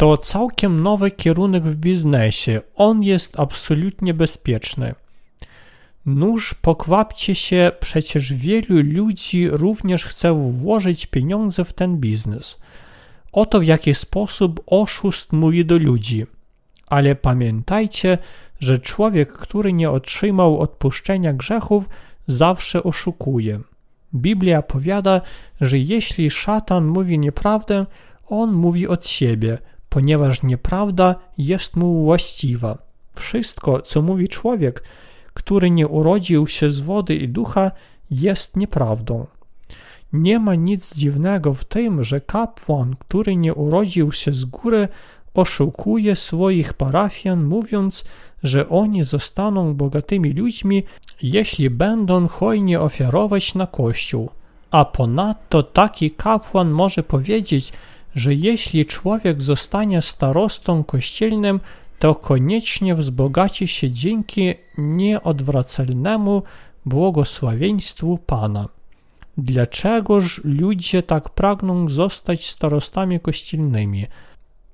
To całkiem nowy kierunek w biznesie. On jest absolutnie bezpieczny. Nóż pokwapcie się, przecież wielu ludzi również chce włożyć pieniądze w ten biznes. Oto w jaki sposób oszust mówi do ludzi. Ale pamiętajcie, że człowiek, który nie otrzymał odpuszczenia grzechów, zawsze oszukuje. Biblia powiada, że jeśli szatan mówi nieprawdę, on mówi od siebie, ponieważ nieprawda jest mu właściwa. Wszystko, co mówi człowiek, który nie urodził się z wody i ducha, jest nieprawdą. Nie ma nic dziwnego w tym, że kapłan, który nie urodził się z góry, oszukuje swoich parafian, mówiąc, że oni zostaną bogatymi ludźmi, jeśli będą hojnie ofiarować na kościół. A ponadto taki kapłan może powiedzieć, że jeśli człowiek zostanie starostą kościelnym, to koniecznie wzbogaci się dzięki nieodwracalnemu błogosławieństwu Pana. Dlaczegoż ludzie tak pragną zostać starostami kościelnymi?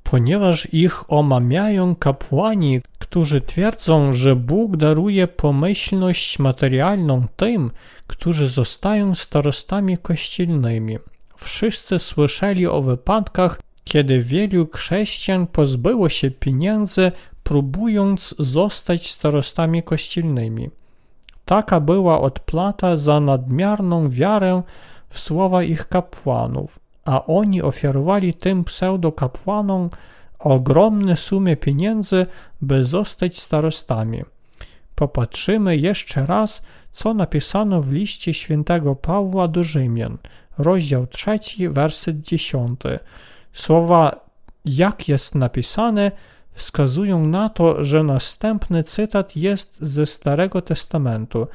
Ponieważ ich omamiają kapłani, którzy twierdzą, że Bóg daruje pomyślność materialną tym, którzy zostają starostami kościelnymi. Wszyscy słyszeli o wypadkach, kiedy wielu chrześcijan pozbyło się pieniędzy, próbując zostać starostami kościelnymi. Taka była odplata za nadmierną wiarę w słowa ich kapłanów, a oni ofiarowali tym pseudokapłanom ogromne sumy pieniędzy, by zostać starostami. Popatrzymy jeszcze raz, co napisano w liście świętego Pawła do Rzymian, rozdział 3, werset 10. Słowa, jak jest napisane, wskazują na to, że następny cytat jest ze Starego Testamentu.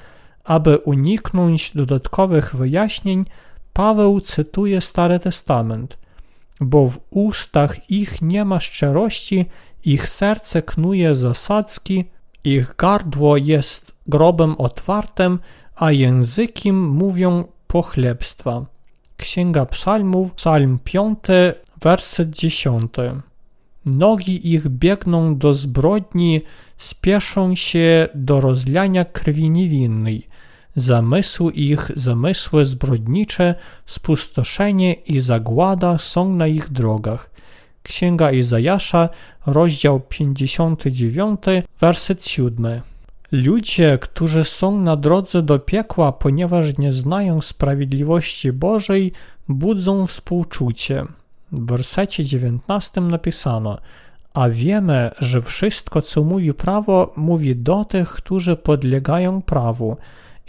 Aby uniknąć dodatkowych wyjaśnień, Paweł cytuje Stary Testament, bo w ustach ich nie ma szczerości, ich serce knuje zasadzki, ich gardło jest grobem otwartym, a językiem mówią pochlebstwa. Księga Psalmów, Psalm 5, werset 10. Nogi ich biegną do zbrodni, spieszą się do rozlania krwi niewinnej. Zamysły ich, zamysły zbrodnicze, spustoszenie i zagłada są na ich drogach. Księga Izajasza, rozdział 59, werset 7. Ludzie, którzy są na drodze do piekła, ponieważ nie znają sprawiedliwości Bożej, budzą współczucie. W wersecie 19 napisano: A wiemy, że wszystko, co mówi prawo, mówi do tych, którzy podlegają prawu,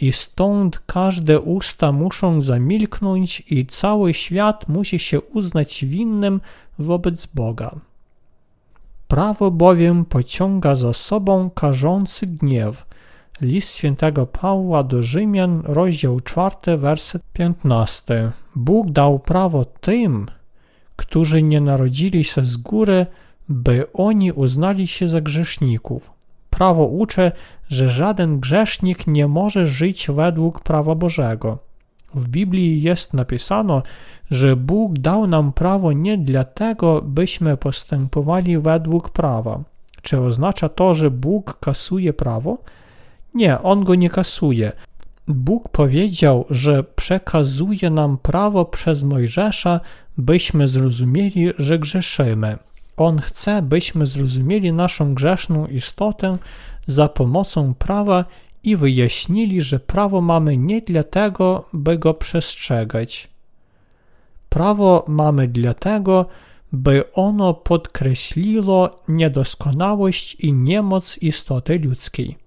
i stąd każde usta muszą zamilknąć, i cały świat musi się uznać winnym wobec Boga. Prawo bowiem pociąga za sobą karzący gniew. List świętego Pawła do Rzymian, rozdział 4, werset 15. Bóg dał prawo tym, którzy nie narodzili się z góry, by oni uznali się za grzeszników. Prawo uczy, że żaden grzesznik nie może żyć według prawa Bożego. W Biblii jest napisano, że Bóg dał nam prawo nie dlatego, byśmy postępowali według prawa. Czy oznacza to, że Bóg kasuje prawo? Nie, On go nie kasuje. Bóg powiedział, że przekazuje nam prawo przez Mojżesza, byśmy zrozumieli, że grzeszymy. On chce, byśmy zrozumieli naszą grzeszną istotę za pomocą prawa i wyjaśnili, że prawo mamy nie dlatego, by go przestrzegać. Prawo mamy dlatego, by ono podkreśliło niedoskonałość i niemoc istoty ludzkiej.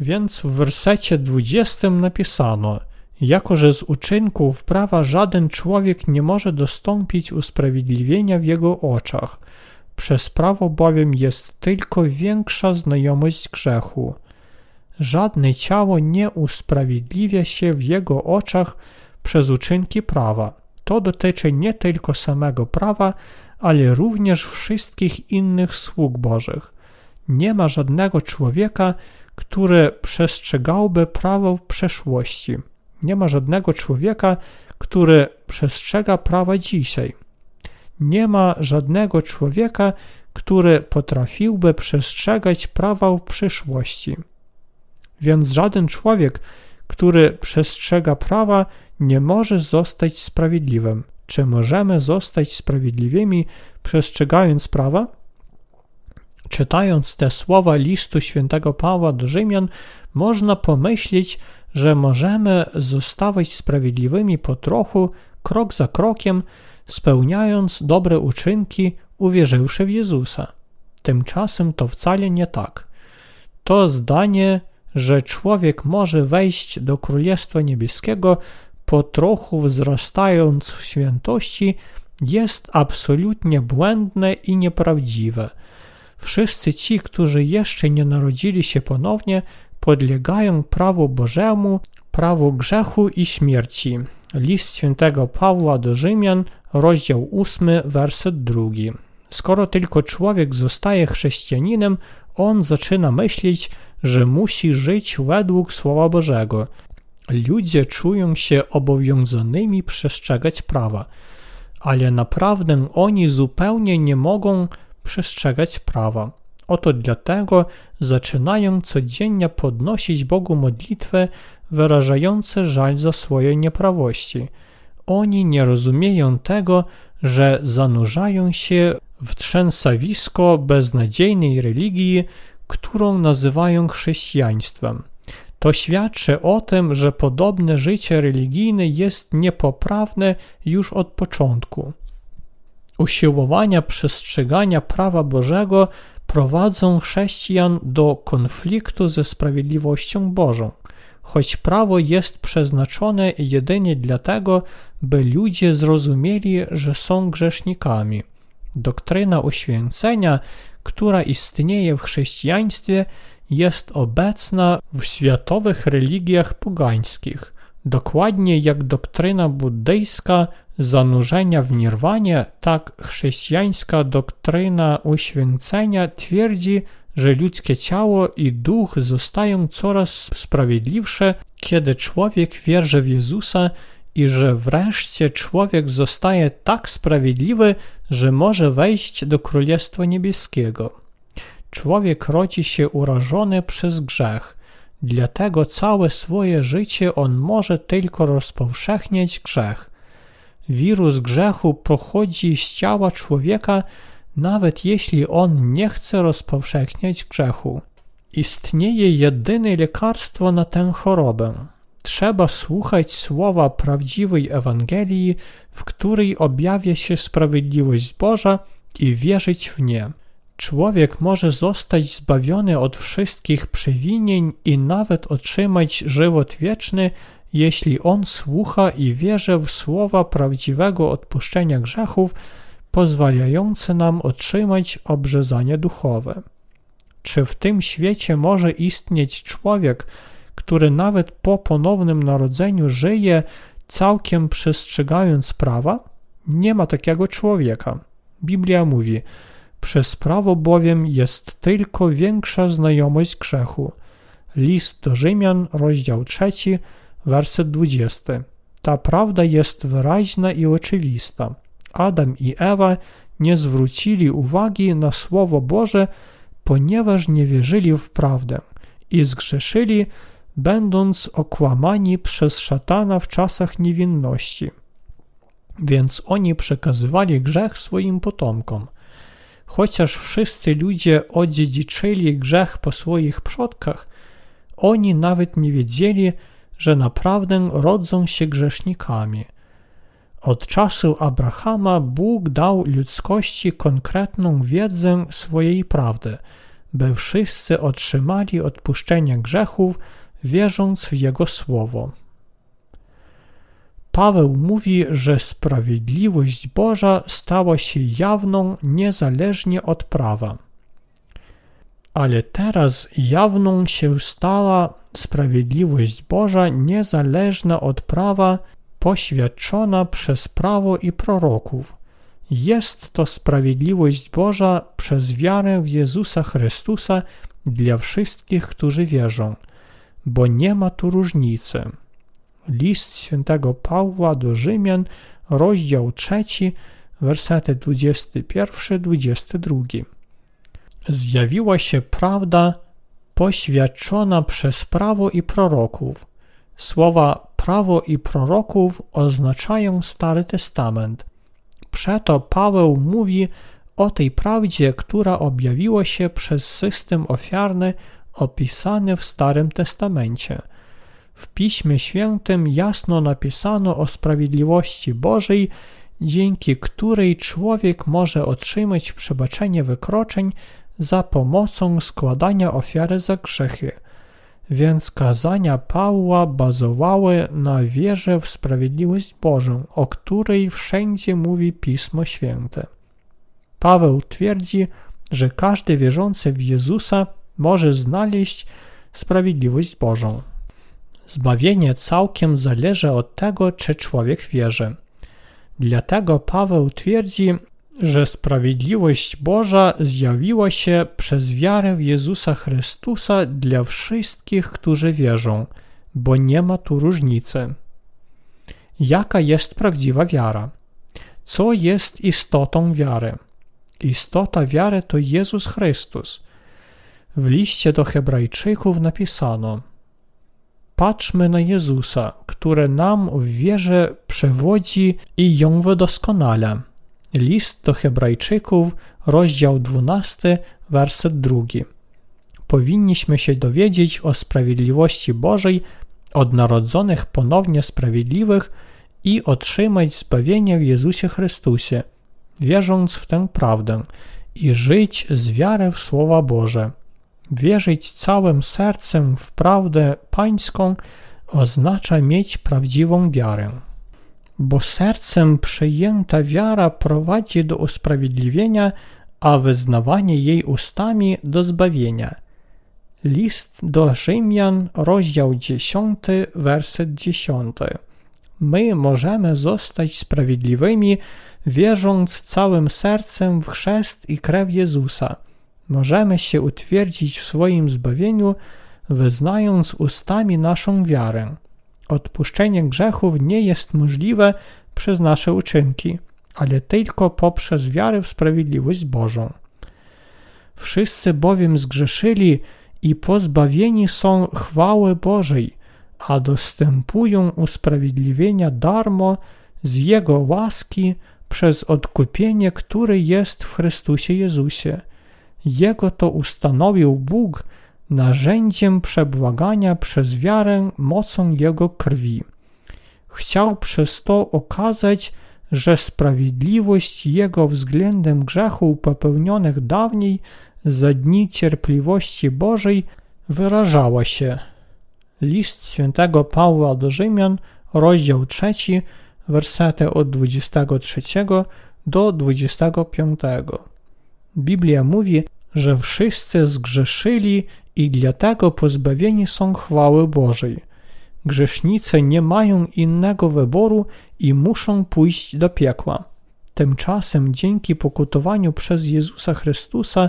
Więc w wersecie 20 napisano: Jako że z uczynków prawa żaden człowiek nie może dostąpić usprawiedliwienia w jego oczach, przez prawo bowiem jest tylko większa znajomość grzechu. Żadne ciało nie usprawiedliwia się w jego oczach przez uczynki prawa. To dotyczy nie tylko samego prawa, ale również wszystkich innych sług Bożych. Nie ma żadnego człowieka, który przestrzegałby prawo w przeszłości. Nie ma żadnego człowieka, który przestrzega prawa dzisiaj. Nie ma żadnego człowieka, który potrafiłby przestrzegać prawa w przyszłości. Więc żaden człowiek, który przestrzega prawa, nie może zostać sprawiedliwym. Czy możemy zostać sprawiedliwymi przestrzegając prawa? Czytając te słowa listu świętego Pawła do Rzymian, można pomyśleć, że możemy zostawać sprawiedliwymi po trochu, krok za krokiem, spełniając dobre uczynki, uwierzywszy w Jezusa. Tymczasem to wcale nie tak. To zdanie, że człowiek może wejść do Królestwa Niebieskiego po trochu wzrastając w świętości, jest absolutnie błędne i nieprawdziwe. Wszyscy ci, którzy jeszcze nie narodzili się ponownie, podlegają prawu Bożemu, prawu grzechu i śmierci. List świętego Pawła do Rzymian, rozdział 8, werset 2. Skoro tylko człowiek zostaje chrześcijaninem, on zaczyna myśleć, że musi żyć według Słowa Bożego – ludzie czują się obowiązanymi przestrzegać prawa, ale naprawdę oni zupełnie nie mogą przestrzegać prawa. Oto dlatego zaczynają codziennie podnosić Bogu modlitwy wyrażające żal za swoje nieprawości. Oni nie rozumieją tego, że zanurzają się w trzęsawisko beznadziejnej religii, którą nazywają chrześcijaństwem. To świadczy o tym, że podobne życie religijne jest niepoprawne już od początku. Usiłowania przestrzegania prawa Bożego prowadzą chrześcijan do konfliktu ze sprawiedliwością Bożą, choć prawo jest przeznaczone jedynie dlatego, by ludzie zrozumieli, że są grzesznikami. Doktryna uświęcenia, która istnieje w chrześcijaństwie, jest obecna w światowych religiach pogańskich, dokładnie jak doktryna buddyjska zanurzenia w nirwanie, tak chrześcijańska doktryna uświęcenia twierdzi, że ludzkie ciało i duch zostają coraz sprawiedliwsze, kiedy człowiek wierzy w Jezusa i że wreszcie człowiek zostaje tak sprawiedliwy, że może wejść do Królestwa Niebieskiego. Człowiek rodzi się urażony przez grzech, dlatego całe swoje życie on może tylko rozpowszechniać grzech. Wirus grzechu pochodzi z ciała człowieka, nawet jeśli on nie chce rozpowszechniać grzechu. Istnieje jedyne lekarstwo na tę chorobę. Trzeba słuchać słowa prawdziwej Ewangelii, w której objawia się sprawiedliwość Boża i wierzyć w nie. Człowiek może zostać zbawiony od wszystkich przewinień i nawet otrzymać żywot wieczny, jeśli on słucha i wierzy w słowa prawdziwego odpuszczenia grzechów, pozwalające nam otrzymać obrzezanie duchowe. Czy w tym świecie może istnieć człowiek, który nawet po ponownym narodzeniu żyje całkiem przestrzegając prawa? Nie ma takiego człowieka. Biblia mówi: przez prawo bowiem jest tylko większa znajomość grzechu. List do Rzymian, rozdział 3, werset 20. Ta prawda jest wyraźna i oczywista. Adam i Ewa nie zwrócili uwagi na Słowo Boże, ponieważ nie wierzyli w prawdę i zgrzeszyli, będąc okłamani przez szatana w czasach niewinności. Więc oni przekazywali grzech swoim potomkom. Chociaż wszyscy ludzie odziedziczyli grzech po swoich przodkach, oni nawet nie wiedzieli, że naprawdę rodzą się grzesznikami. Od czasu Abrahama Bóg dał ludzkości konkretną wiedzę swojej prawdy, by wszyscy otrzymali odpuszczenie grzechów, wierząc w Jego słowo. Paweł mówi, że sprawiedliwość Boża stała się jawną niezależnie od prawa. Ale teraz jawną się stała sprawiedliwość Boża niezależna od prawa, poświadczona przez prawo i proroków. Jest to sprawiedliwość Boża przez wiarę w Jezusa Chrystusa dla wszystkich, którzy wierzą, bo nie ma tu różnicy. List świętego Pawła do Rzymian, rozdział 3, wersety 21-22. Zjawiła się prawda poświadczona przez prawo i proroków. Słowa prawo i proroków oznaczają Stary Testament. Przeto Paweł mówi o tej prawdzie, która objawiła się przez system ofiarny opisany w Starym Testamencie – w Piśmie Świętym jasno napisano o sprawiedliwości Bożej, dzięki której człowiek może otrzymać przebaczenie wykroczeń za pomocą składania ofiary za grzechy. Więc kazania Pawła bazowały na wierze w sprawiedliwość Bożą, o której wszędzie mówi Pismo Święte. Paweł twierdzi, że każdy wierzący w Jezusa może znaleźć sprawiedliwość Bożą. Zbawienie całkiem zależy od tego, czy człowiek wierzy. Dlatego Paweł twierdzi, że sprawiedliwość Boża zjawiła się przez wiarę w Jezusa Chrystusa dla wszystkich, którzy wierzą, bo nie ma tu różnicy. Jaka jest prawdziwa wiara? Co jest istotą wiary? Istota wiary to Jezus Chrystus. W liście do Hebrajczyków napisano – Patrzmy na Jezusa, który nam w wierze przewodzi i ją wydoskonala. List do Hebrajczyków, rozdział 12, werset 2. Powinniśmy się dowiedzieć o sprawiedliwości Bożej od narodzonych ponownie sprawiedliwych i otrzymać zbawienie w Jezusie Chrystusie, wierząc w tę prawdę i żyć z wiarę w Słowa Boże. Wierzyć całym sercem w prawdę pańską oznacza mieć prawdziwą wiarę. Bo sercem przyjęta wiara prowadzi do usprawiedliwienia, a wyznawanie jej ustami do zbawienia. List do Rzymian, rozdział 10, werset 10. My możemy zostać sprawiedliwymi, wierząc całym sercem w chrzest i krew Jezusa – Możemy się utwierdzić w swoim zbawieniu, wyznając ustami naszą wiarę. Odpuszczenie grzechów nie jest możliwe przez nasze uczynki, ale tylko poprzez wiarę w sprawiedliwość Bożą. Wszyscy bowiem zgrzeszyli i pozbawieni są chwały Bożej, a dostępują usprawiedliwienia darmo z Jego łaski przez odkupienie, które jest w Chrystusie Jezusie – jego to ustanowił Bóg narzędziem przebłagania przez wiarę mocą Jego krwi. Chciał przez to okazać, że sprawiedliwość Jego względem grzechów popełnionych dawniej za dni cierpliwości Bożej wyrażała się. List świętego Pawła do Rzymian, rozdział 3, wersety od 23 do 25. Biblia mówi, że wszyscy zgrzeszyli i dlatego pozbawieni są chwały Bożej. Grzesznicy nie mają innego wyboru i muszą pójść do piekła. Tymczasem dzięki pokutowaniu przez Jezusa Chrystusa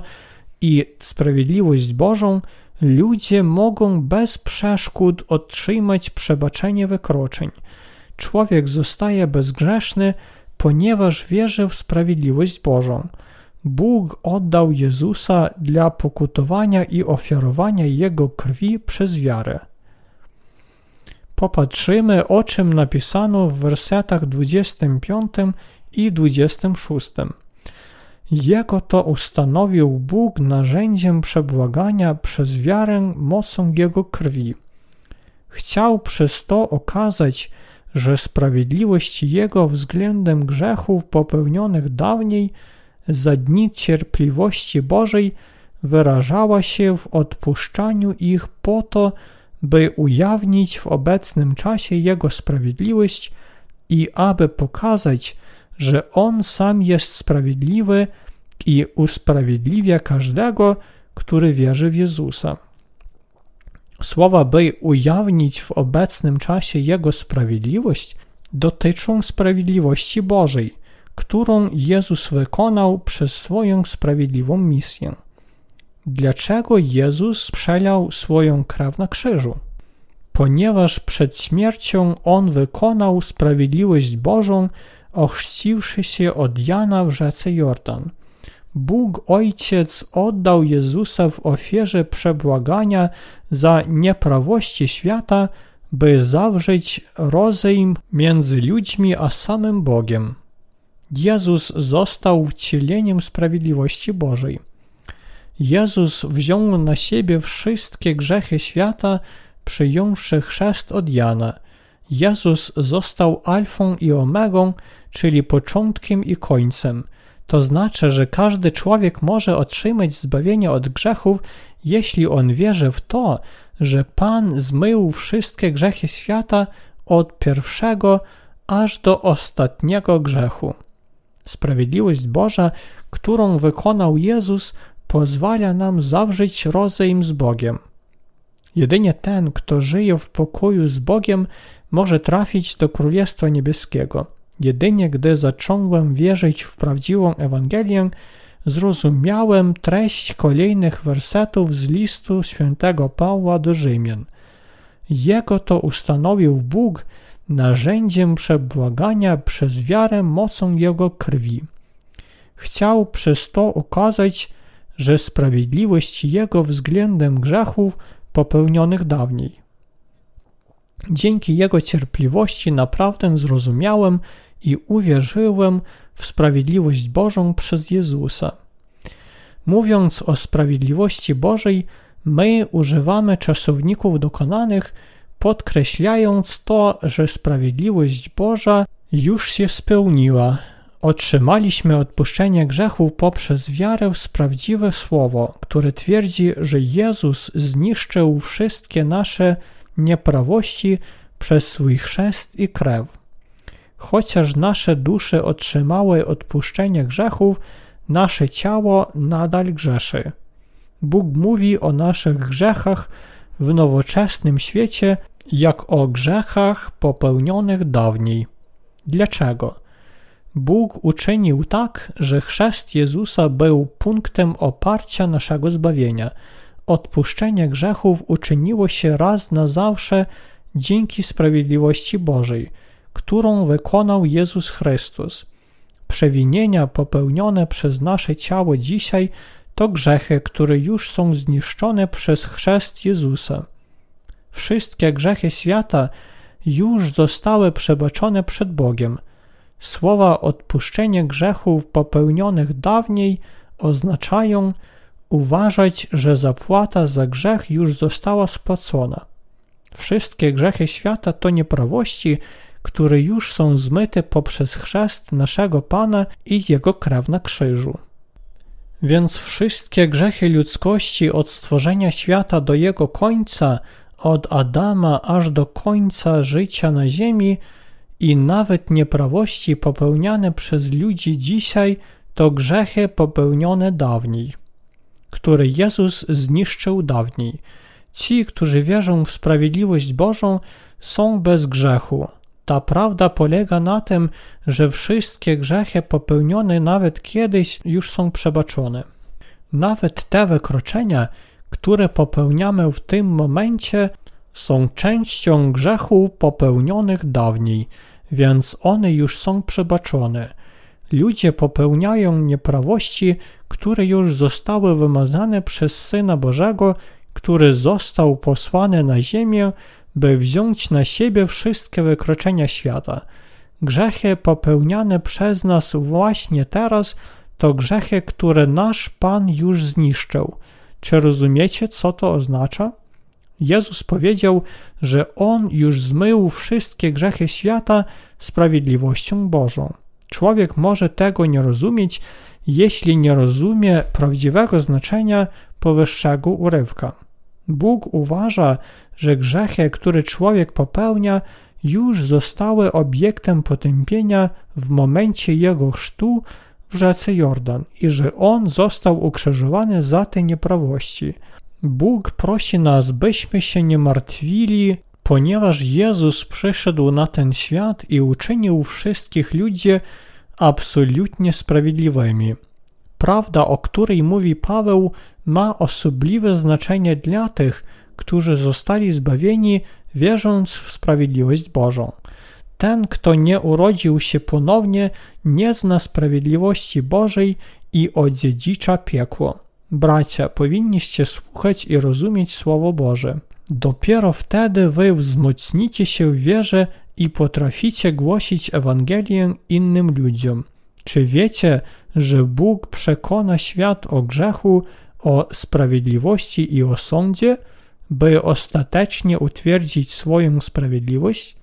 i sprawiedliwość Bożą, ludzie mogą bez przeszkód otrzymać przebaczenie wykroczeń. Człowiek zostaje bezgrzeszny, ponieważ wierzy w sprawiedliwość Bożą. Bóg oddał Jezusa dla pokutowania i ofiarowania Jego krwi przez wiarę. popatrzymy, o czym napisano w wersetach 25 i 26. Jego to ustanowił Bóg narzędziem przebłagania przez wiarę mocą Jego krwi. Chciał przez to okazać, że sprawiedliwość Jego względem grzechów popełnionych dawniej za dni cierpliwości Bożej wyrażała się w odpuszczaniu ich po to, by ujawnić w obecnym czasie Jego sprawiedliwość i aby pokazać, że On sam jest sprawiedliwy i usprawiedliwia każdego, który wierzy w Jezusa. Słowa, by ujawnić w obecnym czasie Jego sprawiedliwość, dotyczą sprawiedliwości Bożej, którą Jezus wykonał przez swoją sprawiedliwą misję. Dlaczego Jezus przelał swoją krew na krzyżu? Ponieważ przed śmiercią On wykonał sprawiedliwość Bożą, ochrzciwszy się od Jana w rzece Jordan. Bóg Ojciec oddał Jezusa w ofierze przebłagania za nieprawości świata, by zawrzeć rozejm między ludźmi a samym Bogiem. Jezus został wcieleniem sprawiedliwości Bożej. Jezus wziął na siebie wszystkie grzechy świata, przyjąwszy chrzest od Jana. Jezus został alfą i omegą, czyli początkiem i końcem. To znaczy, że każdy człowiek może otrzymać zbawienie od grzechów, jeśli on wierzy w to, że Pan zmył wszystkie grzechy świata od pierwszego aż do ostatniego grzechu. Sprawiedliwość Boża, którą wykonał Jezus, pozwala nam zawrzeć rozejm z Bogiem. Jedynie ten, kto żyje w pokoju z Bogiem, może trafić do Królestwa Niebieskiego. Jedynie gdy zacząłem wierzyć w prawdziwą Ewangelię, zrozumiałem treść kolejnych wersetów z listu świętego Pawła do Rzymian. Jego to ustanowił Bóg narzędziem przebłagania przez wiarę mocą Jego krwi. Chciał przez to okazać, że sprawiedliwość Jego względem grzechów popełnionych dawniej. Dzięki Jego cierpliwości naprawdę zrozumiałem i uwierzyłem w sprawiedliwość Bożą przez Jezusa. Mówiąc o sprawiedliwości Bożej, my używamy czasowników dokonanych, podkreślając to, że sprawiedliwość Boża już się spełniła, Otrzymaliśmy odpuszczenie grzechów poprzez wiarę w prawdziwe słowo, które twierdzi, że Jezus zniszczył wszystkie nasze nieprawości przez swój chrzest i krew. Chociaż nasze dusze otrzymały odpuszczenie grzechów, nasze ciało nadal grzeszy. Bóg mówi o naszych grzechach w nowoczesnym świecie jak o grzechach popełnionych dawniej. Dlaczego? Bóg uczynił tak, że chrzest Jezusa był punktem oparcia naszego zbawienia. Odpuszczenie grzechów uczyniło się raz na zawsze dzięki sprawiedliwości Bożej, którą wykonał Jezus Chrystus. Przewinienia popełnione przez nasze ciało dzisiaj to grzechy, które już są zniszczone przez chrzest Jezusa. Wszystkie grzechy świata już zostały przebaczone przed Bogiem – Słowa odpuszczenie grzechów popełnionych dawniej oznaczają uważać, że zapłata za grzech już została spłacona. Wszystkie grzechy świata to nieprawości, które już są zmyte poprzez chrzest naszego Pana i Jego krew na krzyżu. Więc wszystkie grzechy ludzkości od stworzenia świata do jego końca, od Adama aż do końca życia na ziemi, i nawet nieprawości popełniane przez ludzi dzisiaj to grzechy popełnione dawniej, które Jezus zniszczył dawniej. Ci, którzy wierzą w sprawiedliwość Bożą, są bez grzechu. Ta prawda polega na tym, że wszystkie grzechy popełnione nawet kiedyś już są przebaczone. Nawet te wykroczenia, które popełniamy w tym momencie, są częścią grzechów popełnionych dawniej, więc one już są przebaczone. Ludzie popełniają nieprawości, które już zostały wymazane przez Syna Bożego, który został posłany na ziemię, by wziąć na siebie wszystkie wykroczenia świata. Grzechy popełniane przez nas właśnie teraz to grzechy, które nasz Pan już zniszczył. Czy rozumiecie, co to oznacza? Jezus powiedział, że On już zmył wszystkie grzechy świata sprawiedliwością Bożą. Człowiek może tego nie rozumieć, jeśli nie rozumie prawdziwego znaczenia powyższego urywka. Bóg uważa, że grzechy, które człowiek popełnia, już zostały obiektem potępienia w momencie jego chrztu w rzece Jordan i że on został ukrzyżowany za te nieprawości. Bóg prosi nas, byśmy się nie martwili, ponieważ Jezus przyszedł na ten świat i uczynił wszystkich ludzi absolutnie sprawiedliwymi. Prawda, o której mówi Paweł, ma osobliwe znaczenie dla tych, którzy zostali zbawieni, wierząc w sprawiedliwość Bożą. Ten, kto nie urodził się ponownie, nie zna sprawiedliwości Bożej i odziedzicza piekło. Bracia, powinniście słuchać i rozumieć Słowo Boże. Dopiero wtedy wy wzmocnicie się w wierze i potraficie głosić Ewangelię innym ludziom. Czy wiecie, że Bóg przekona świat o grzechu, o sprawiedliwości i o sądzie, by ostatecznie utwierdzić swoją sprawiedliwość?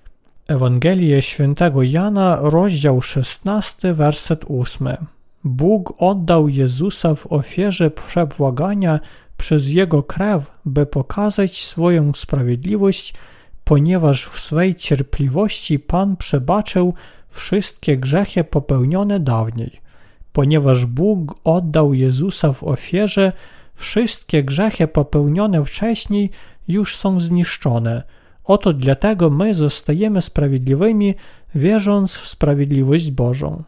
Ewangelie świętego Jana, rozdział 16, werset 8. Bóg oddał Jezusa w ofierze przebłagania przez Jego krew, by pokazać swoją sprawiedliwość, ponieważ w swej cierpliwości Pan przebaczył wszystkie grzechy popełnione dawniej. Ponieważ Bóg oddał Jezusa w ofierze, wszystkie grzechy popełnione wcześniej już są zniszczone. Oto dlatego my zostajemy sprawiedliwymi, wierząc w sprawiedliwość Bożą.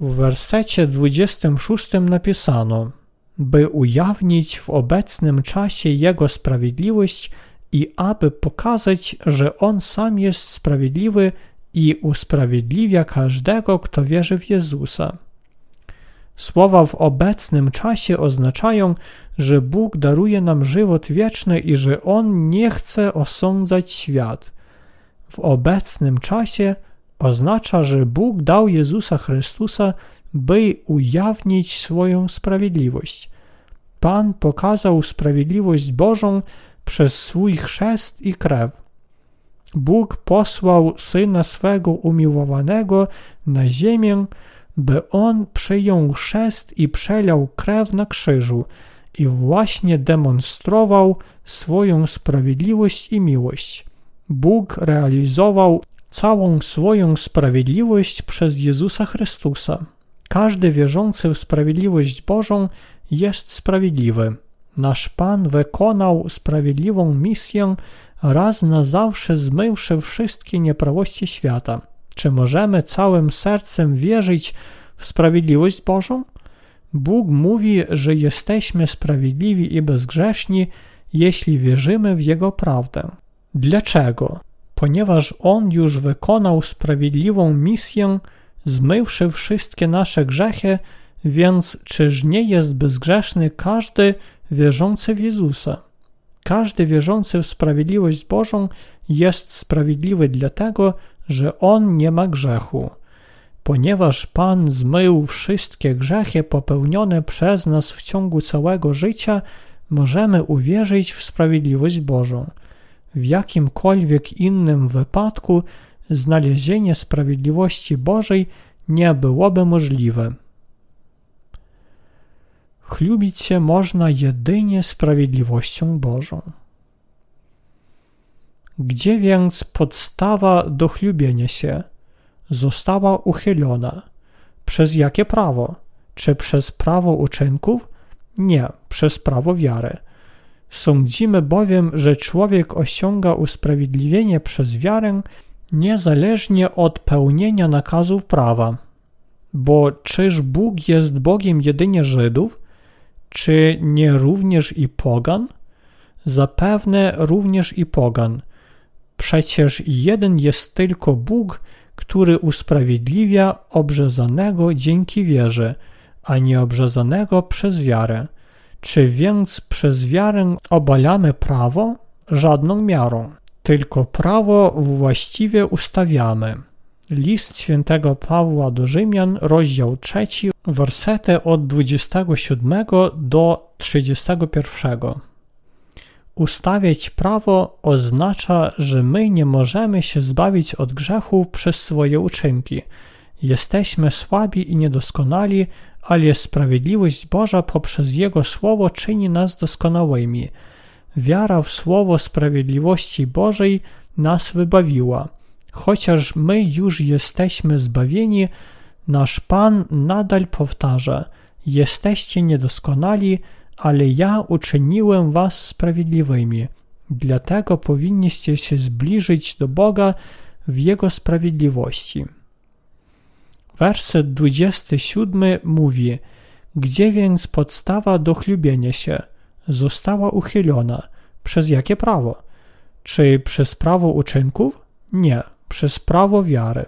W wersecie 26 napisano: By ujawnić w obecnym czasie Jego sprawiedliwość i aby pokazać, że On sam jest sprawiedliwy i usprawiedliwia każdego, kto wierzy w Jezusa. Słowa w obecnym czasie oznaczają, że Bóg daruje nam żywot wieczny i że On nie chce osądzać świat. W obecnym czasie oznacza, że Bóg dał Jezusa Chrystusa, by ujawnić swoją sprawiedliwość. Pan pokazał sprawiedliwość Bożą przez swój chrzest i krew. Bóg posłał Syna swego umiłowanego na ziemię, by On przyjął chrzest i przelał krew na krzyżu i właśnie demonstrował swoją sprawiedliwość i miłość. Bóg realizował całą swoją sprawiedliwość przez Jezusa Chrystusa. Każdy wierzący w sprawiedliwość Bożą jest sprawiedliwy. Nasz Pan wykonał sprawiedliwą misję, raz na zawsze zmywszy wszystkie nieprawości świata. Czy możemy całym sercem wierzyć w sprawiedliwość Bożą? Bóg mówi, że jesteśmy sprawiedliwi i bezgrzeszni, jeśli wierzymy w Jego prawdę. Dlaczego? Ponieważ On już wykonał sprawiedliwą misję, zmywszy wszystkie nasze grzechy, więc czyż nie jest bezgrzeszny każdy wierzący w Jezusa? Każdy wierzący w sprawiedliwość Bożą jest sprawiedliwy dlatego, że on nie ma grzechu. Ponieważ Pan zmył wszystkie grzechy popełnione przez nas w ciągu całego życia, możemy uwierzyć w sprawiedliwość Bożą. W jakimkolwiek innym wypadku znalezienie sprawiedliwości Bożej nie byłoby możliwe. Chlubić się można jedynie sprawiedliwością Bożą. Gdzie więc podstawa do chlubienia się została uchylona? Przez jakie prawo? Czy przez prawo uczynków? Nie, przez prawo wiary. Sądzimy bowiem, że człowiek osiąga usprawiedliwienie przez wiarę niezależnie od pełnienia nakazów prawa. Bo czyż Bóg jest Bogiem jedynie Żydów? Czy nie również i pogan? Zapewne również i pogan. Przecież jeden jest tylko Bóg, który usprawiedliwia obrzezanego dzięki wierze, a nie obrzezanego przez wiarę. Czy więc przez wiarę obalamy prawo? Żadną miarą. tylko prawo właściwie ustawiamy. List świętego Pawła do Rzymian, rozdział 3, wersety od 27 do 31. Ustawiać prawo oznacza, że my nie możemy się zbawić od grzechów przez swoje uczynki. Jesteśmy słabi i niedoskonali, ale sprawiedliwość Boża poprzez Jego Słowo czyni nas doskonałymi. Wiara w Słowo sprawiedliwości Bożej nas wybawiła. Chociaż my już jesteśmy zbawieni, nasz Pan nadal powtarza: Jesteście niedoskonali, ale ja uczyniłem was sprawiedliwymi. Dlatego powinniście się zbliżyć do Boga w Jego sprawiedliwości. Werset 27 mówi: Gdzie więc podstawa do chlubienia się została uchylona? Przez jakie prawo? Czy przez prawo uczynków? Nie, przez prawo wiary.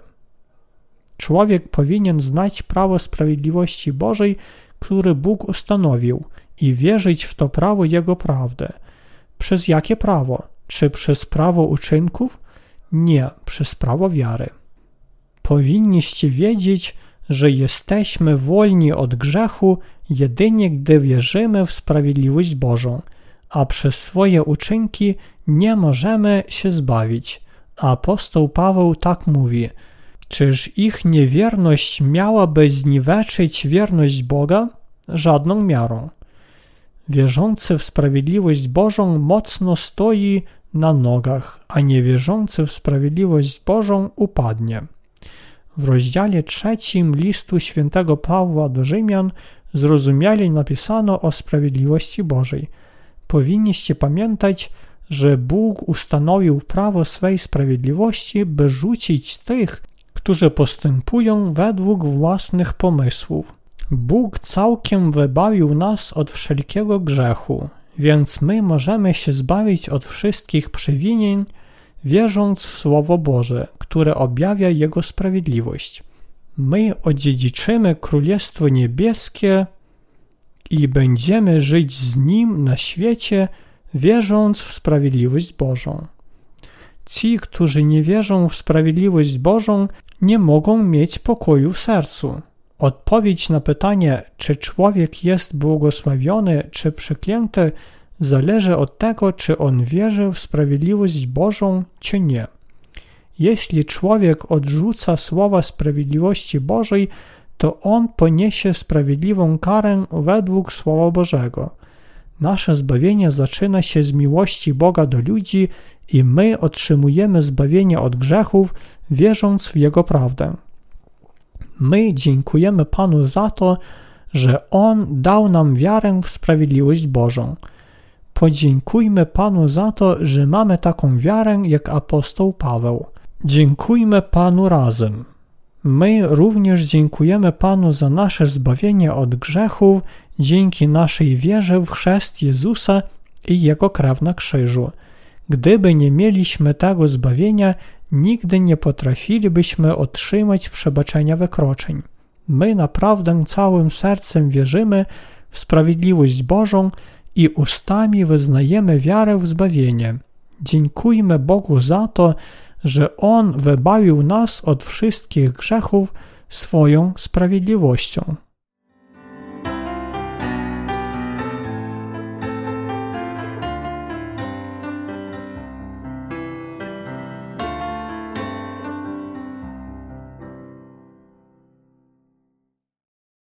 Człowiek powinien znać prawo sprawiedliwości Bożej, które Bóg ustanowił i wierzyć w to prawo Jego prawdę. Przez jakie prawo? Czy przez prawo uczynków? Nie, przez prawo wiary. Powinniście wiedzieć, że jesteśmy wolni od grzechu jedynie gdy wierzymy w sprawiedliwość Bożą, a przez swoje uczynki nie możemy się zbawić. Apostoł Paweł tak mówi: Czyż ich niewierność miałaby zniweczyć wierność Boga? Żadną miarą. Wierzący w sprawiedliwość Bożą mocno stoi na nogach, a niewierzący w sprawiedliwość Bożą upadnie. W rozdziale trzecim listu świętego Pawła do Rzymian zrozumiale napisano o sprawiedliwości Bożej. Powinniście pamiętać, że Bóg ustanowił prawo swej sprawiedliwości, by rzucić tych, którzy postępują według własnych pomysłów. Bóg całkiem wybawił nas od wszelkiego grzechu, więc my możemy się zbawić od wszystkich przewinień, wierząc w Słowo Boże, które objawia Jego sprawiedliwość. My odziedziczymy Królestwo Niebieskie i będziemy żyć z Nim na świecie, wierząc w sprawiedliwość Bożą. Ci, którzy nie wierzą w sprawiedliwość Bożą, nie mogą mieć pokoju w sercu. Odpowiedź na pytanie, czy człowiek jest błogosławiony czy przeklęty, zależy od tego, czy on wierzy w sprawiedliwość Bożą, czy nie. Jeśli człowiek odrzuca słowa sprawiedliwości Bożej, to on poniesie sprawiedliwą karę według Słowa Bożego. Nasze zbawienie zaczyna się z miłości Boga do ludzi i my otrzymujemy zbawienie od grzechów, wierząc w Jego prawdę. My dziękujemy Panu za to, że On dał nam wiarę w sprawiedliwość Bożą. Podziękujmy Panu za to, że mamy taką wiarę jak apostoł Paweł. Dziękujmy Panu razem. My również dziękujemy Panu za nasze zbawienie od grzechów dzięki naszej wierze w chrzest Jezusa i Jego krew na krzyżu. Gdyby nie mieliśmy tego zbawienia, nigdy nie potrafilibyśmy otrzymać przebaczenia wykroczeń. My naprawdę całym sercem wierzymy w sprawiedliwość Bożą i ustami wyznajemy wiarę w zbawienie. Dziękujmy Bogu za to, że On wybawił nas od wszystkich grzechów swoją sprawiedliwością.